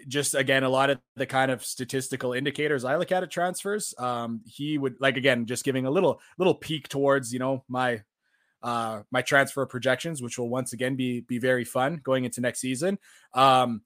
just again, a lot of the kind of statistical indicators I look at at transfers. Um, he would like again, just giving a little little peek towards you know my uh, my transfer projections, which will once again be be very fun going into next season. Um,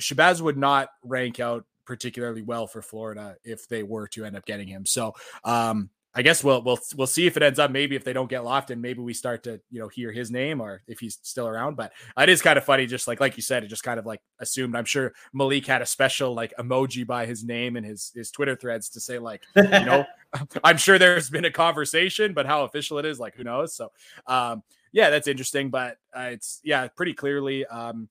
Shabazz would not rank out particularly well for Florida if they were to end up getting him. So um, I guess we'll we'll we'll see if it ends up. Maybe if they don't get Lofton, maybe we start to you know hear his name or if he's still around. But it is kind of funny, just like like you said, it just kind of like assumed. I'm sure Malik had a special like emoji by his name and his his Twitter threads to say like you know I'm sure there's been a conversation, but how official it is, like who knows. So um, yeah, that's interesting. But uh, it's yeah, pretty clearly. Um,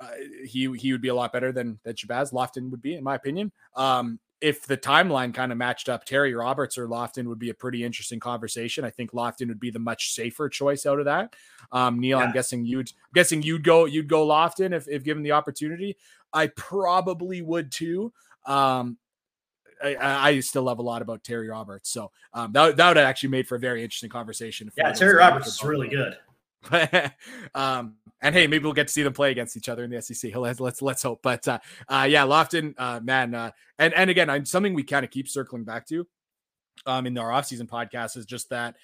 uh, he he would be a lot better than that Shabazz Lofton would be, in my opinion. Um, if the timeline kind of matched up, Terry Roberts or Lofton would be a pretty interesting conversation. I think Lofton would be the much safer choice out of that. Um, Neil, yeah. I'm guessing you'd I'm guessing you'd go you'd go Lofton if, if given the opportunity. I probably would too. Um, I, I, still love a lot about Terry Roberts, so um, that that would actually made for a very interesting conversation. Yeah, Terry Roberts is really good. um, and hey, maybe we'll get to see them play against each other in the SEC. Let's let's, let's hope. But uh, uh, yeah, Lofton, uh, man, uh, and and again, I'm, something we kind of keep circling back to um, in our offseason podcast is just that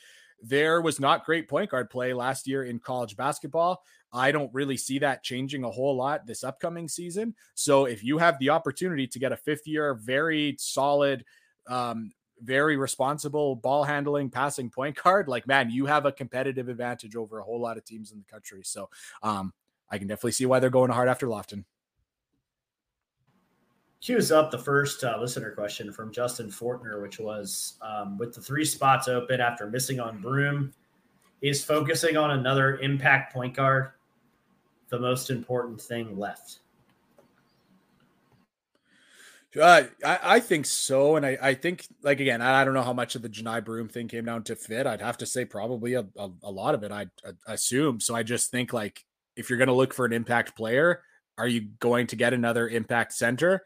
there was not great point guard play last year in college basketball. I don't really see that changing a whole lot this upcoming season. So if you have the opportunity to get a fifth year, very solid, um, very responsible ball handling, passing point guard, like man, you have a competitive advantage over a whole lot of teams in the country. So um, I can definitely see why they're going hard after Lofton. Cues up the first uh, listener question from Justin Fortner, which was um, with the three spots open after missing on Broome, is focusing on another impact point guard the most important thing left? Uh, I, I think so. And I, I think, like, again, I, I don't know how much of the Johni Broome thing came down to fit. I'd have to say probably a, a, a lot of it, I'd assume. So I just think, like, if you're going to look for an impact player, are you going to get another impact center?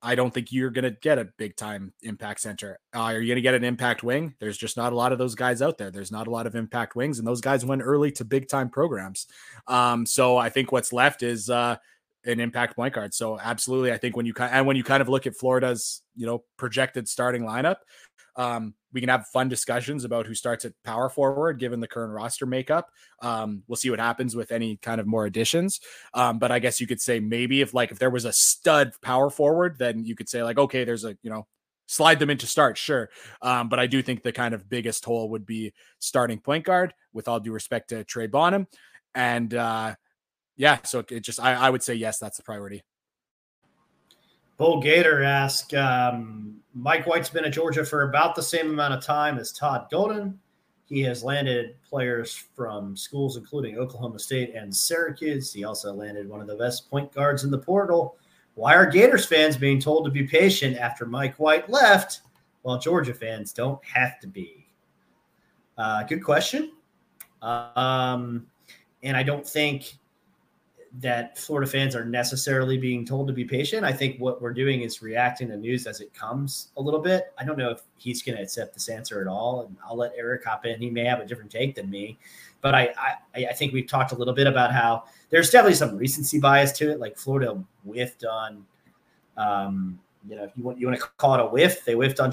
I don't think you're going to get a big time impact center. Uh, are you going to get an impact wing? There's just not a lot of those guys out there. There's not a lot of impact wings, and those guys went early to big time programs. Um, so I think what's left is uh, an impact point guard. So absolutely, I think when you and when you kind of look at Florida's you know projected starting lineup, um, we can have fun discussions about who starts at power forward given the current roster makeup. Um, we'll see what happens with any kind of more additions. Um, but I guess you could say maybe if like if there was a stud power forward, then you could say like, okay, there's a you know slide them into start, sure. Um, but I do think the kind of biggest hole would be starting point guard, with all due respect to Trey Bonham. And uh, yeah, so it just I, I would say yes, that's the priority. Bull Gator asked, um, Mike White's been at Georgia for about the same amount of time as Todd Golden. He has landed players from schools including Oklahoma State and Syracuse. He also landed one of the best point guards in the portal. Why are Gators fans being told to be patient after Mike White left, while Georgia fans don't have to be? Uh, good question. Um, and I don't think that Florida fans are necessarily being told to be patient. I think what we're doing is reacting to news as it comes a little bit. I don't know if he's going to accept this answer at all, and I'll let Eric hop in. He may have a different take than me, but I, I, I think we've talked a little bit about how there's definitely some recency bias to it. Like Florida whiffed on, um, you know, if you want you want to call it a whiff, they whiffed on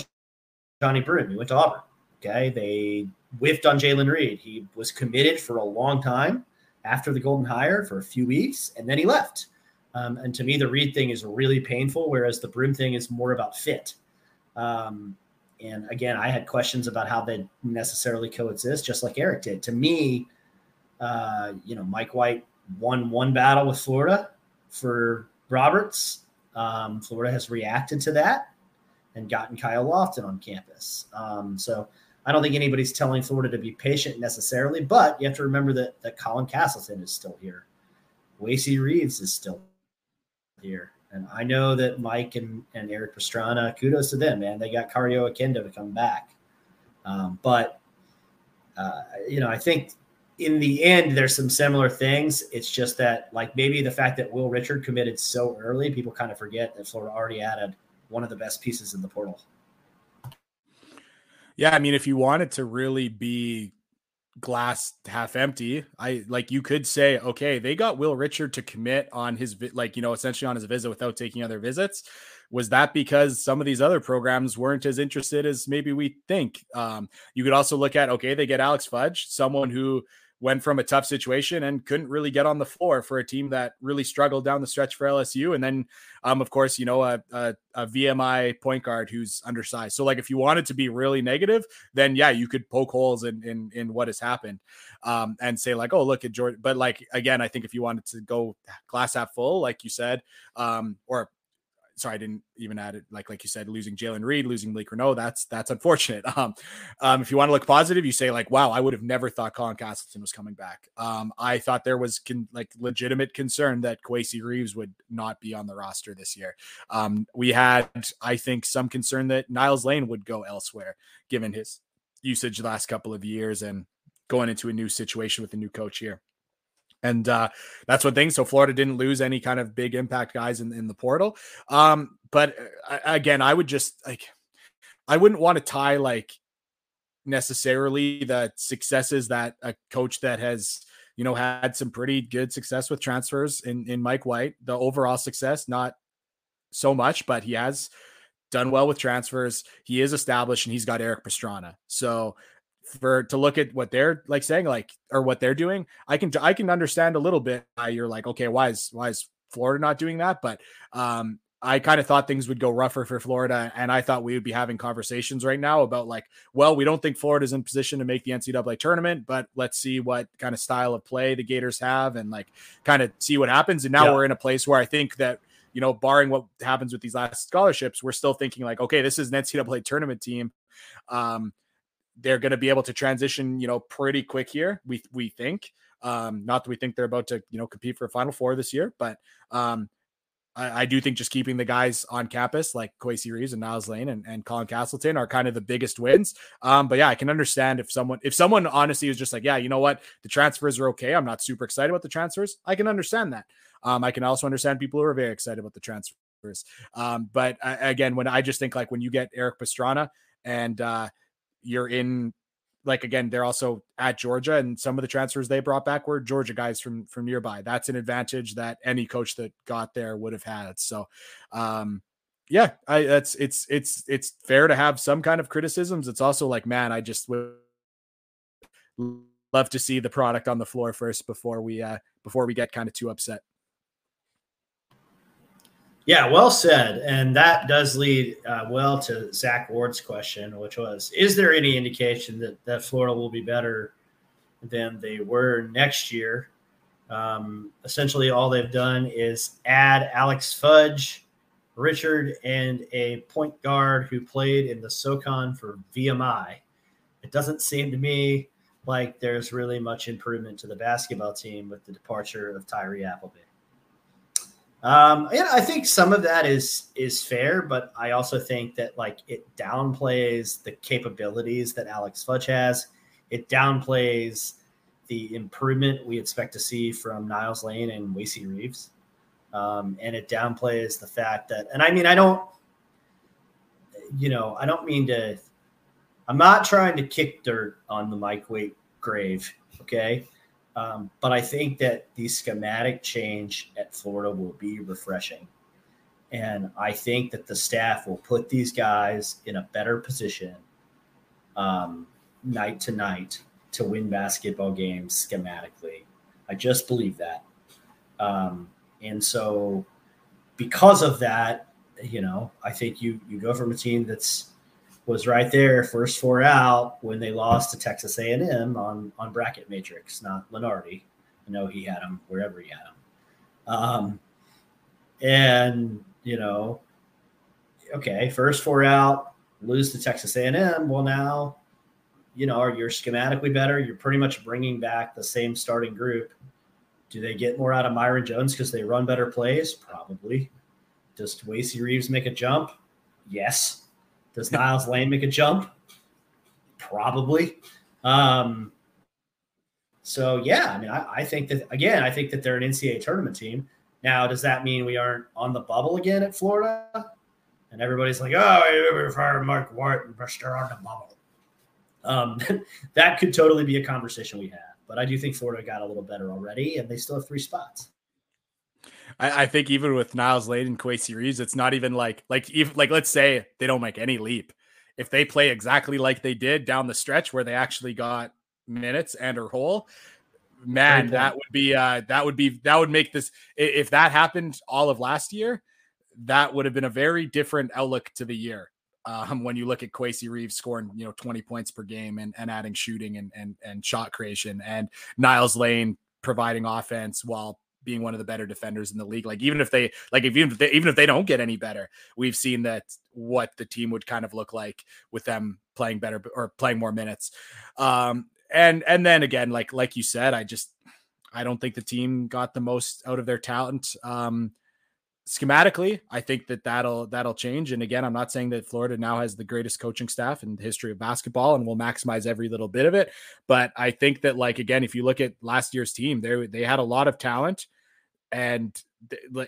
Johni Broome. He went to Auburn. Okay, they whiffed on Jalen Reed. He was committed for a long time after the Golden Hire for a few weeks, and then he left. Um, and to me, the Reed thing is really painful, whereas the Broome thing is more about fit. Um, and again, I had questions about how they necessarily coexist, just like Eric did. To me, uh, you know, Mike White won one battle with Florida for Roberts. Um, Florida has reacted to that and gotten Kyle Lofton on campus. Um, so I don't think anybody's telling Florida to be patient necessarily, but you have to remember that, that Colin Castleton is still here. Kowacie Reeves is still here. And I know that Mike and, and Eric Pastrana, kudos to them, man. They got Kario Oquendo to come back. Um, but, uh, you know, I think in the end, there's some similar things. It's just that, like, maybe the fact that Will Richard committed so early, people kind of forget that Florida already added one of the best pieces in the portal. Yeah, I mean, if you wanted to really be glass half empty, I like you could say, okay, they got Will Richard to commit on his like you know essentially on his visit without taking other visits. Was that because some of these other programs weren't as interested as maybe we think? Um, you could also look at okay, they get Alex Fudge, someone who went from a tough situation and couldn't really get on the floor for a team that really struggled down the stretch for LSU. And then, um, of course, you know, a, a, a, VMI point guard who's undersized. So, like, if you wanted to be really negative, then yeah, you could poke holes in in, in what has happened, um, and say like, oh, look at Jordan. But like again, I think if you wanted to go glass half full, like you said, um, or sorry, I didn't even add it. Like like you said, losing Jalen Reed, losing Blake Renault, that's that's unfortunate. Um, um, if you want to look positive, you say like, wow, I would have never thought Colin Castleton was coming back. Um, I thought there was con- like legitimate concern that Kowacie Reeves would not be on the roster this year. Um, we had, I think, some concern that Niels Lane would go elsewhere given his usage the last couple of years and going into a new situation with a new coach here. And uh, that's one thing. So Florida didn't lose any kind of big impact guys in, in the portal. Um, but uh, again, I would just like, I wouldn't want to tie like necessarily the successes that a coach that has, you know, had some pretty good success with transfers in, in Mike White, the overall success, not so much, but he has done well with transfers. He is established and he's got Eric Pastrana. So for to look at what they're like saying like or what they're doing i can i can understand a little bit why you're like okay why is why is florida not doing that but um I kind of thought things would go rougher for Florida, and I thought we would be having conversations right now about like, well, we don't think Florida's in position to make the NCAA tournament, but let's see what kind of style of play the Gators have, and like kind of see what happens. And now yeah. we're in a place where I think that you know, barring what happens with these last scholarships, we're still thinking like, okay, this is an NCAA tournament team. Um, they're going to be able to transition, you know, pretty quick here. We we think. Um, not that we think they're about to, you know, compete for a Final Four this year, but um, I, I, do think just keeping the guys on campus like Kowacie Reeves and Niels Lane and, and Colin Castleton are kind of the biggest wins. Um, but yeah, I can understand if someone if someone honestly is just like, yeah, you know what, the transfers are okay. I'm not super excited about the transfers. I can understand that. Um, I can also understand people who are very excited about the transfers. Um, but uh, again, when I just think like when you get Eric Pastrana and uh, you're in like again they're also at Georgia and some of the transfers they brought back were Georgia guys from from nearby. That's an advantage that any coach that got there would have had. So um yeah, I that's it's it's it's fair to have some kind of criticisms. It's also like, man, I just would love to see the product on the floor first before we uh before we get kind of too upset. Yeah, well said. And that does lead uh, well to Zach Ward's question, which was Is there any indication that, that Florida will be better than they were next year? Um, essentially, all they've done is add Alex Fudge, Richard, and a point guard who played in the SOCON for VMI. It doesn't seem to me like there's really much improvement to the basketball team with the departure of Tyree Appleby. Um, yeah, I think some of that is is fair, but I also think that like it downplays the capabilities that Alex Fudge has. It downplays the improvement we expect to see from Niels Lane and Kowacie Reeves, um, and it downplays the fact that. And I mean, I don't, you know, I don't mean to. I'm not trying to kick dirt on the Mike White grave. Okay, um, but I think that the schematic change at Florida will be refreshing. And I think that the staff will put these guys in a better position um, night to night to win basketball games schematically. I just believe that. Um, and so, because of that, you know, I think you you go from a team that's was right there, first four out when they lost to Texas A&M on on bracket matrix, not Lunardi. I know he had him wherever he had him. Um, and you know, okay, first four out, lose to Texas A&M. Well, now, you know, are you're schematically better. You're pretty much bringing back the same starting group. Do they get more out of Myreon Jones because they run better plays? Probably. Does Kowacie Reeves make a jump? Yes. Does Niels Lane make a jump? Probably. Um, so yeah, I mean, I, I, think that again, I think that they're an NCAA tournament team. Now, does that mean we aren't on the bubble again at Florida? And everybody's like, "Oh, we're firing Mark Wart and they're on the bubble." Um, that could totally be a conversation we have. But I do think Florida got a little better already, and they still have three spots. I, I think even with Niels Lane and Kowacie Reeves, it's not even like like if like let's say they don't make any leap. If they play exactly like they did down the stretch where they actually got minutes and or whole, man, that would be uh that would be that would make this if that happened all of last year, that would have been a very different outlook to the year. Um, when you look at Kowacie Reeves scoring, you know, 20 points per game and, and adding shooting and, and and shot creation and Niles Lane providing offense while being one of the better defenders in the league. Like even if they like if even if they, even if they don't get any better, we've seen that what the team would kind of look like with them playing better or playing more minutes. Um, and and then again, like like you said, I just I don't think the team got the most out of their talent. Um, schematically, I think that that'll that'll change. And again, I'm not saying that Florida now has the greatest coaching staff in the history of basketball and will maximize every little bit of it. But I think that like again, if you look at last year's team, they they had a lot of talent and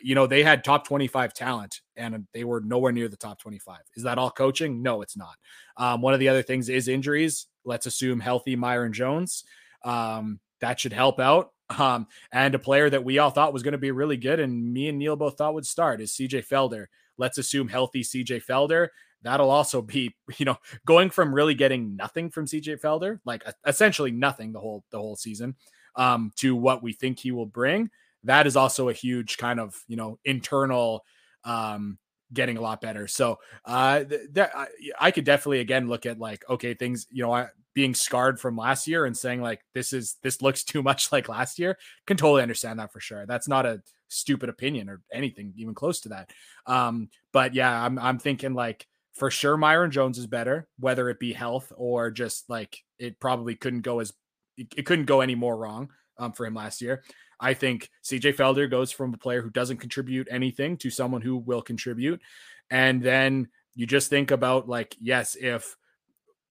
you know they had top 25 talent and they were nowhere near the top 25 is that all coaching? No it's not. Um, one of the other things is injuries. Let's assume healthy myreon jones. Um, that should help out. Um, and a player that we all thought was going to be really good and me and neil both thought would start is cj felder. Let's assume healthy cj felder. That'll also be you know going from really getting nothing from cj felder like essentially nothing the whole the whole season um, to what we think he will bring that is also a huge kind of you know internal um getting a lot better. So uh that I, I could definitely again look at like okay things you know I, being scarred from last year and saying like this is this looks too much like last year can totally understand that for sure. That's not a stupid opinion or anything even close to that. Um but yeah i'm i'm thinking like for sure myreon jones is better whether it be health or just like it probably couldn't go as it, it couldn't go any more wrong um, for him last year I think CJ Felder goes from a player who doesn't contribute anything to someone who will contribute. And then you just think about like, yes, if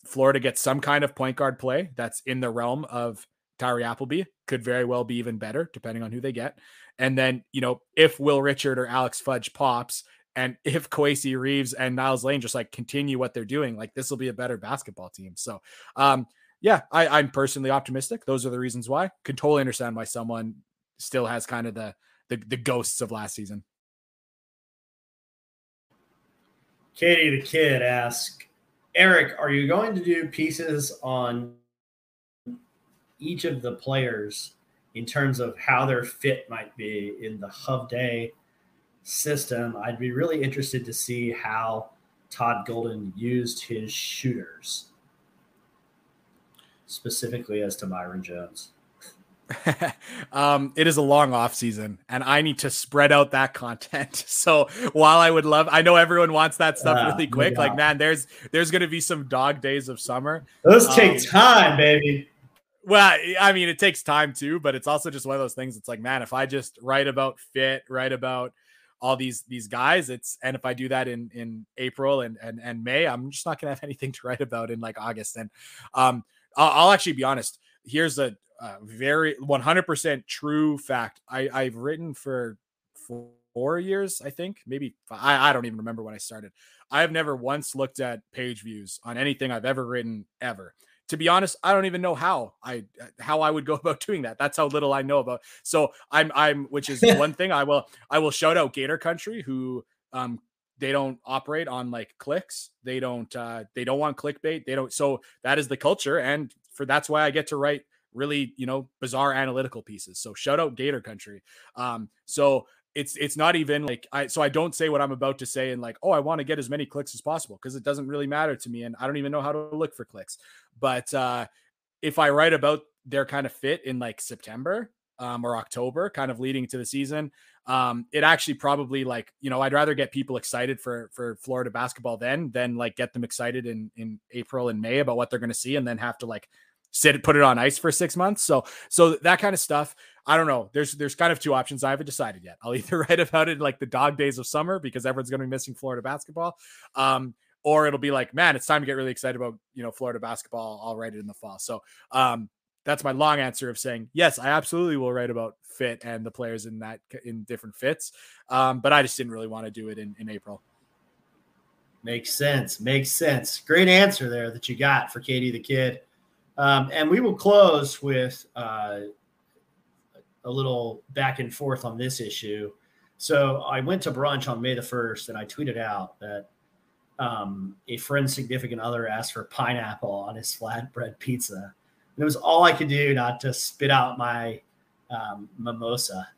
Florida gets some kind of point guard play that's in the realm of Tyree Appleby, could very well be even better depending on who they get. And then, you know, if Will Richard or Alex Fudge pops, and if Kowacie Reeves and Niels Lane just like continue what they're doing, like this will be a better basketball team. So, um, yeah, I, am personally optimistic. Those are the reasons why. Can totally understand why someone still has kind of the the, the ghosts of last season. Katie the Kid asks, Eric, are you going to do pieces on each of the players in terms of how their fit might be in the Hub Day system? I'd be really interested to see how Todd Golden used his shooters, specifically as to Myreon Jones. um, it is a long off season, and I need to spread out that content. So while I would love, I know everyone wants that stuff uh, really quick. Yeah. Like, man, there's there's going to be some dog days of summer. Those um, take time, baby. Well, I mean, it takes time too, but it's also just one of those things. It's like, man, if I just write about fit, write about all these these guys, it's and if I do that in in April and and and May, I'm just not gonna have anything to write about in like August. And um, I'll, I'll actually be honest. Here's a uh, very 100% true fact. I, I've written for four years, I think, maybe I, I don't even remember when I started. I have never once looked at page views on anything I've ever written ever. To be honest, I don't even know how I how I would go about doing that. That's how little I know about. So I'm I'm which is one thing I will I will shout out Gator Country who um they don't operate on like clicks. They don't uh they don't want clickbait. They don't so that is the culture and for that's why I get to write really, you know, bizarre analytical pieces. So shout out Gator Country. Um, so it's it's not even like I so I don't say what I'm about to say and like, oh, I want to get as many clicks as possible because it doesn't really matter to me and I don't even know how to look for clicks. But uh if I write about their kind of fit in like September um, or October, kind of leading to the season, um, it actually probably like you know I'd rather get people excited for for Florida basketball then than like get them excited in in April and May about what they're going to see and then have to like sit put it on ice for six months. So so that kind of stuff. I don't know. There's there's kind of two options. I haven't decided yet. I'll either write about it like the dog days of summer because everyone's going to be missing Florida basketball, um, or it'll be like, man, it's time to get really excited about you know Florida basketball. I'll write it in the fall. So um, that's my long answer of saying yes. I absolutely will write about fit and the players in that in different fits, um, but I just didn't really want to do it in in April. Makes sense. Makes sense. Great answer there that you got for Katie the Kid. Um, and we will close with uh, a little back and forth on this issue. So I went to brunch on May the 1st and I tweeted out that um, a friend's significant other asked for pineapple on his flatbread pizza. And it was all I could do not to spit out my um, mimosa.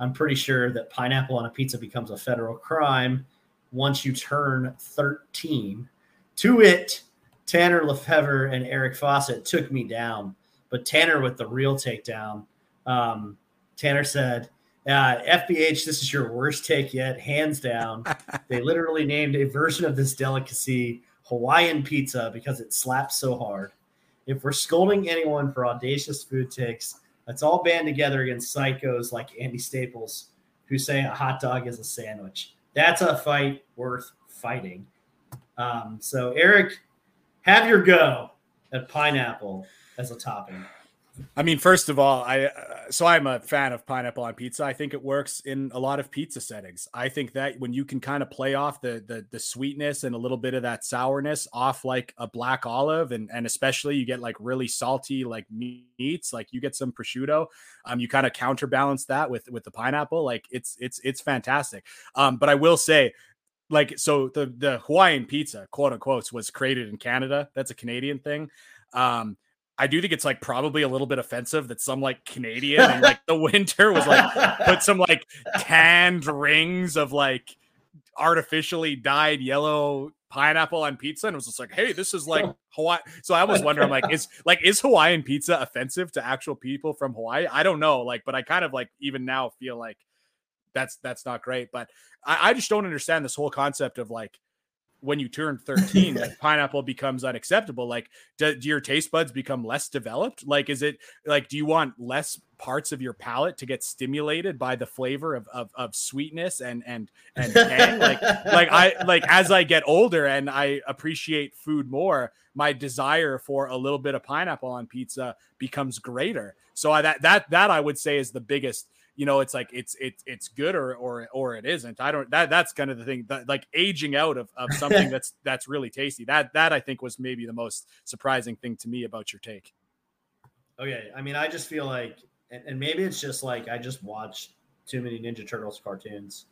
I'm pretty sure that pineapple on a pizza becomes a federal crime once you turn 13. To it, Tanner Lefevre and Eric Fawcett took me down, but Tanner with the real takedown. Um, Tanner said, uh, FBH, this is your worst take yet, hands down. they literally named a version of this delicacy Hawaiian pizza because it slaps so hard. If we're scolding anyone for audacious food takes, let's all band together against psychos like Andy Staples, who say a hot dog is a sandwich. That's a fight worth fighting. Um, so, Eric, have your go at pineapple as a topping. I mean, first of all, I so I'm a fan of pineapple on pizza. I think it works in a lot of pizza settings. I think that when you can kind of play off the the, the sweetness and a little bit of that sourness off like a black olive, and and especially you get like really salty like meats, like you get some prosciutto. Um, you kind of counterbalance that with with the pineapple. Like it's it's it's fantastic. Um, but I will say like so the the Hawaiian pizza, quote unquote, was created in Canada. That's a Canadian thing. Um, I do think it's like probably a little bit offensive that some like Canadian in like the winter was like put some like tanned rings of like artificially dyed yellow pineapple on pizza and it was just like, hey, this is like Hawaii. So I almost wonder, I'm like, is like is Hawaiian pizza offensive to actual people from Hawaii? I don't know, like, but I kind of like even now feel like that's that's not great. But I, I just don't understand this whole concept of like when you turn 13 that pineapple becomes unacceptable like do, do, your taste buds become less developed like is it like do you want less parts of your palate to get stimulated by the flavor of of, of sweetness and and and tang? like like i like as i get older and i appreciate food more my desire for a little bit of pineapple on pizza becomes greater so I, that that that i would say is the biggest you know, it's like it's it's it's good or or or it isn't. I don't that that's kind of the thing that like aging out of, of something that's that's really tasty. That that I think was maybe the most surprising thing to me about your take. Okay. I mean, I just feel like and, and maybe it's just like I just watched too many Ninja Turtles cartoons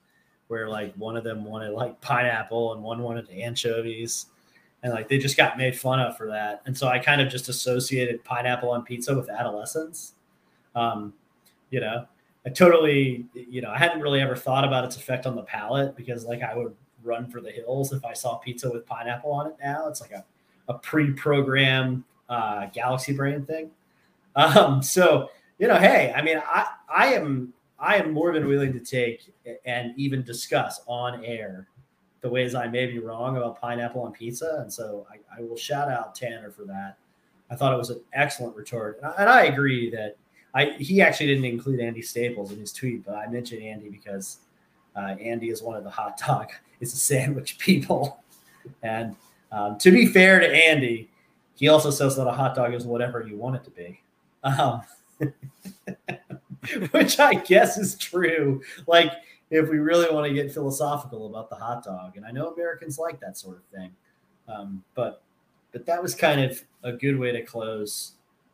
where like one of them wanted like pineapple and one wanted anchovies and like they just got made fun of for that. And so I kind of just associated pineapple on pizza with adolescence. Um, you know, I totally, you know, I hadn't really ever thought about its effect on the palate because like I would run for the hills if I saw pizza with pineapple on it now. It's like a, a pre-programmed uh, galaxy brain thing. Um, so, you know, hey, I mean, I, I am, I am more than willing to take and even discuss on air the ways I may be wrong about pineapple on pizza. And so I, I will shout out Tanner for that. I thought it was an excellent retort. And I, and I agree that I he actually didn't include Andy Staples in his tweet, but I mentioned Andy because uh, Andy is one of the hot dog, it's a sandwich people. And um, to be fair to Andy, he also says that a hot dog is whatever you want it to be. Um, which I guess is true. Like, if we really want to get philosophical about the hot dog, and I know Americans like that sort of thing, um, but but that was kind of a good way to close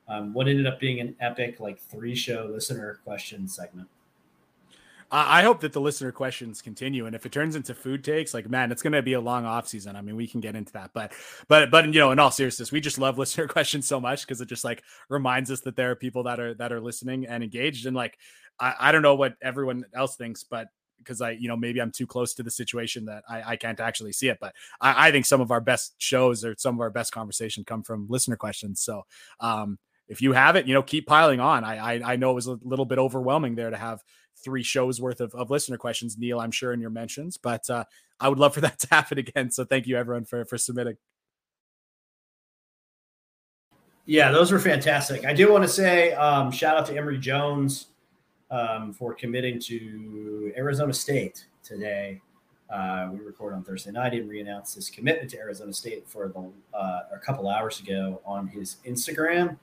um, what ended up being an epic like three show listener question segment. I hope that the listener questions continue, and if it turns into food takes, like man, it's going to be a long off season. I mean, we can get into that, but but but you know, in all seriousness, we just love listener questions so much because it just like reminds us that there are people that are that are listening and engaged. And like, I, I don't know what everyone else thinks, but because I, you know, maybe I'm too close to the situation that I, I can't actually see it. But I, I, think some of our best shows or some of our best conversation come from listener questions. So um, if you have it, you know, keep piling on. I, I, I know it was a little bit overwhelming there to have three shows worth of, of listener questions, Neil, I'm sure in your mentions, but uh, I would love for that to happen again. So thank you everyone for, for submitting. Yeah, those were fantastic. I do want to say um, shout out to Emory Jones um, for committing to Arizona State today. Uh, we record on Thursday night. And he announced his commitment to Arizona State for the, uh, a couple hours ago on his Instagram.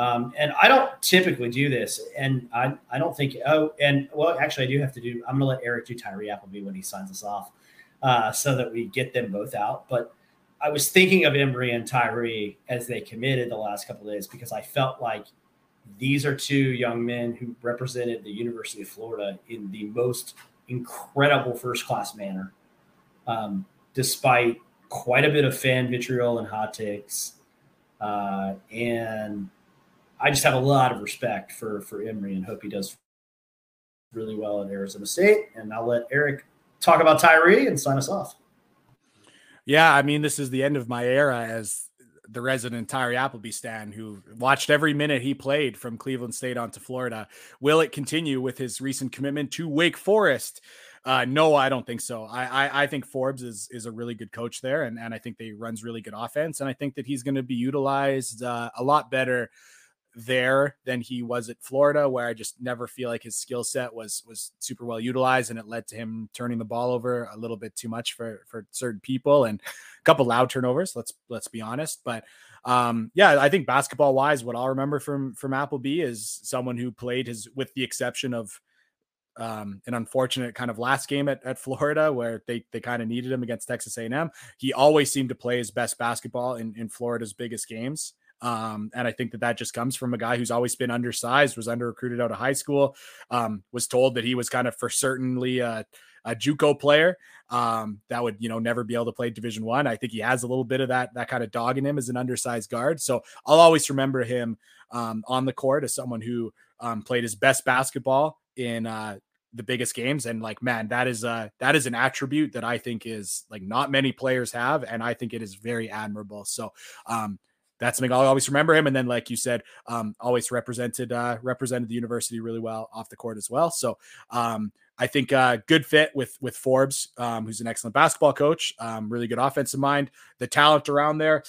Um, and I don't typically do this, and I, I don't think oh and well actually I do have to do I'm gonna let Eric do Tyree Appleby when he signs us off, uh, so that we get them both out. But I was thinking of Emory and Tyree as they committed the last couple days because I felt like these are two young men who represented the University of Florida in the most incredible first class manner, um, despite quite a bit of fan vitriol and hot takes. Uh, and I just have a lot of respect for for Emory and hope he does really well at Arizona State. And I'll let Eric talk about Tyree and sign us off. Yeah, I mean, this is the end of my era as the resident Tyree Appleby stan who watched every minute he played from Cleveland State on to Florida. Will it continue with his recent commitment to Wake Forest? Uh, no, I don't think so. I, I, I think Forbes is is a really good coach there, and and I think they runs really good offense, and I think that he's going to be utilized uh, a lot better there than he was at Florida, where I just never feel like his skill set was was super well utilized, and it led to him turning the ball over a little bit too much for for certain people and a couple loud turnovers. Let's let's be honest, but um, yeah, I think basketball wise, what I'll remember from from Appleby is someone who played his, with the exception of um, an unfortunate kind of last game at, at Florida where they, they kind of needed him against Texas A&M. He always seemed to play his best basketball in, in Florida's biggest games. Um, and I think that that just comes from a guy who's always been undersized, was under recruited out of high school, um, was told that he was kind of for certainly a, a JUCO player um, that would you know never be able to play Division One. I. I think he has a little bit of that that kind of dog in him as an undersized guard. So I'll always remember him um, on the court as someone who um, played his best basketball in uh, the biggest games and like man that is uh that is an attribute that i think is like not many players have and i think it is very admirable so um that's something I'll always remember him. And then, like you said, um, always represented uh, represented the university really well off the court as well. So um, I think uh, good fit with with Forbes, um, who's an excellent basketball coach, um, really good offensive mind. The talent around there,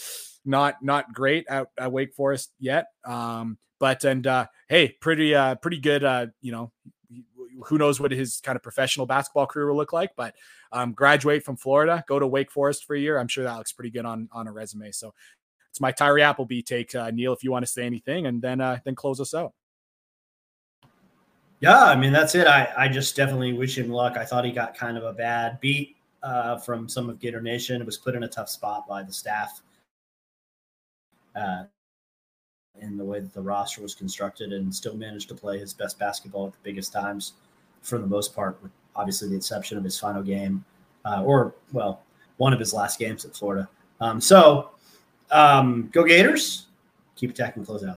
not not great at, at Wake Forest yet, um, but and uh, hey, pretty uh, pretty good. Uh, you know, who knows what his kind of professional basketball career will look like, but um, graduate from Florida, go to Wake Forest for a year. I'm sure that looks pretty good on on a resume. So it's my Tyree Appleby take. Uh, Neil, if you want to say anything, and then uh, then close us out. Yeah, I mean that's it. I I just definitely wish him luck. I thought he got kind of a bad beat uh, from some of Gator Nation. It was put in a tough spot by the staff. Uh, in the way that the roster was constructed and still managed to play his best basketball at the biggest times for the most part with obviously the exception of his final game, uh, or well, one of his last games at Florida. Um, so um, go Gators, keep attacking closeout.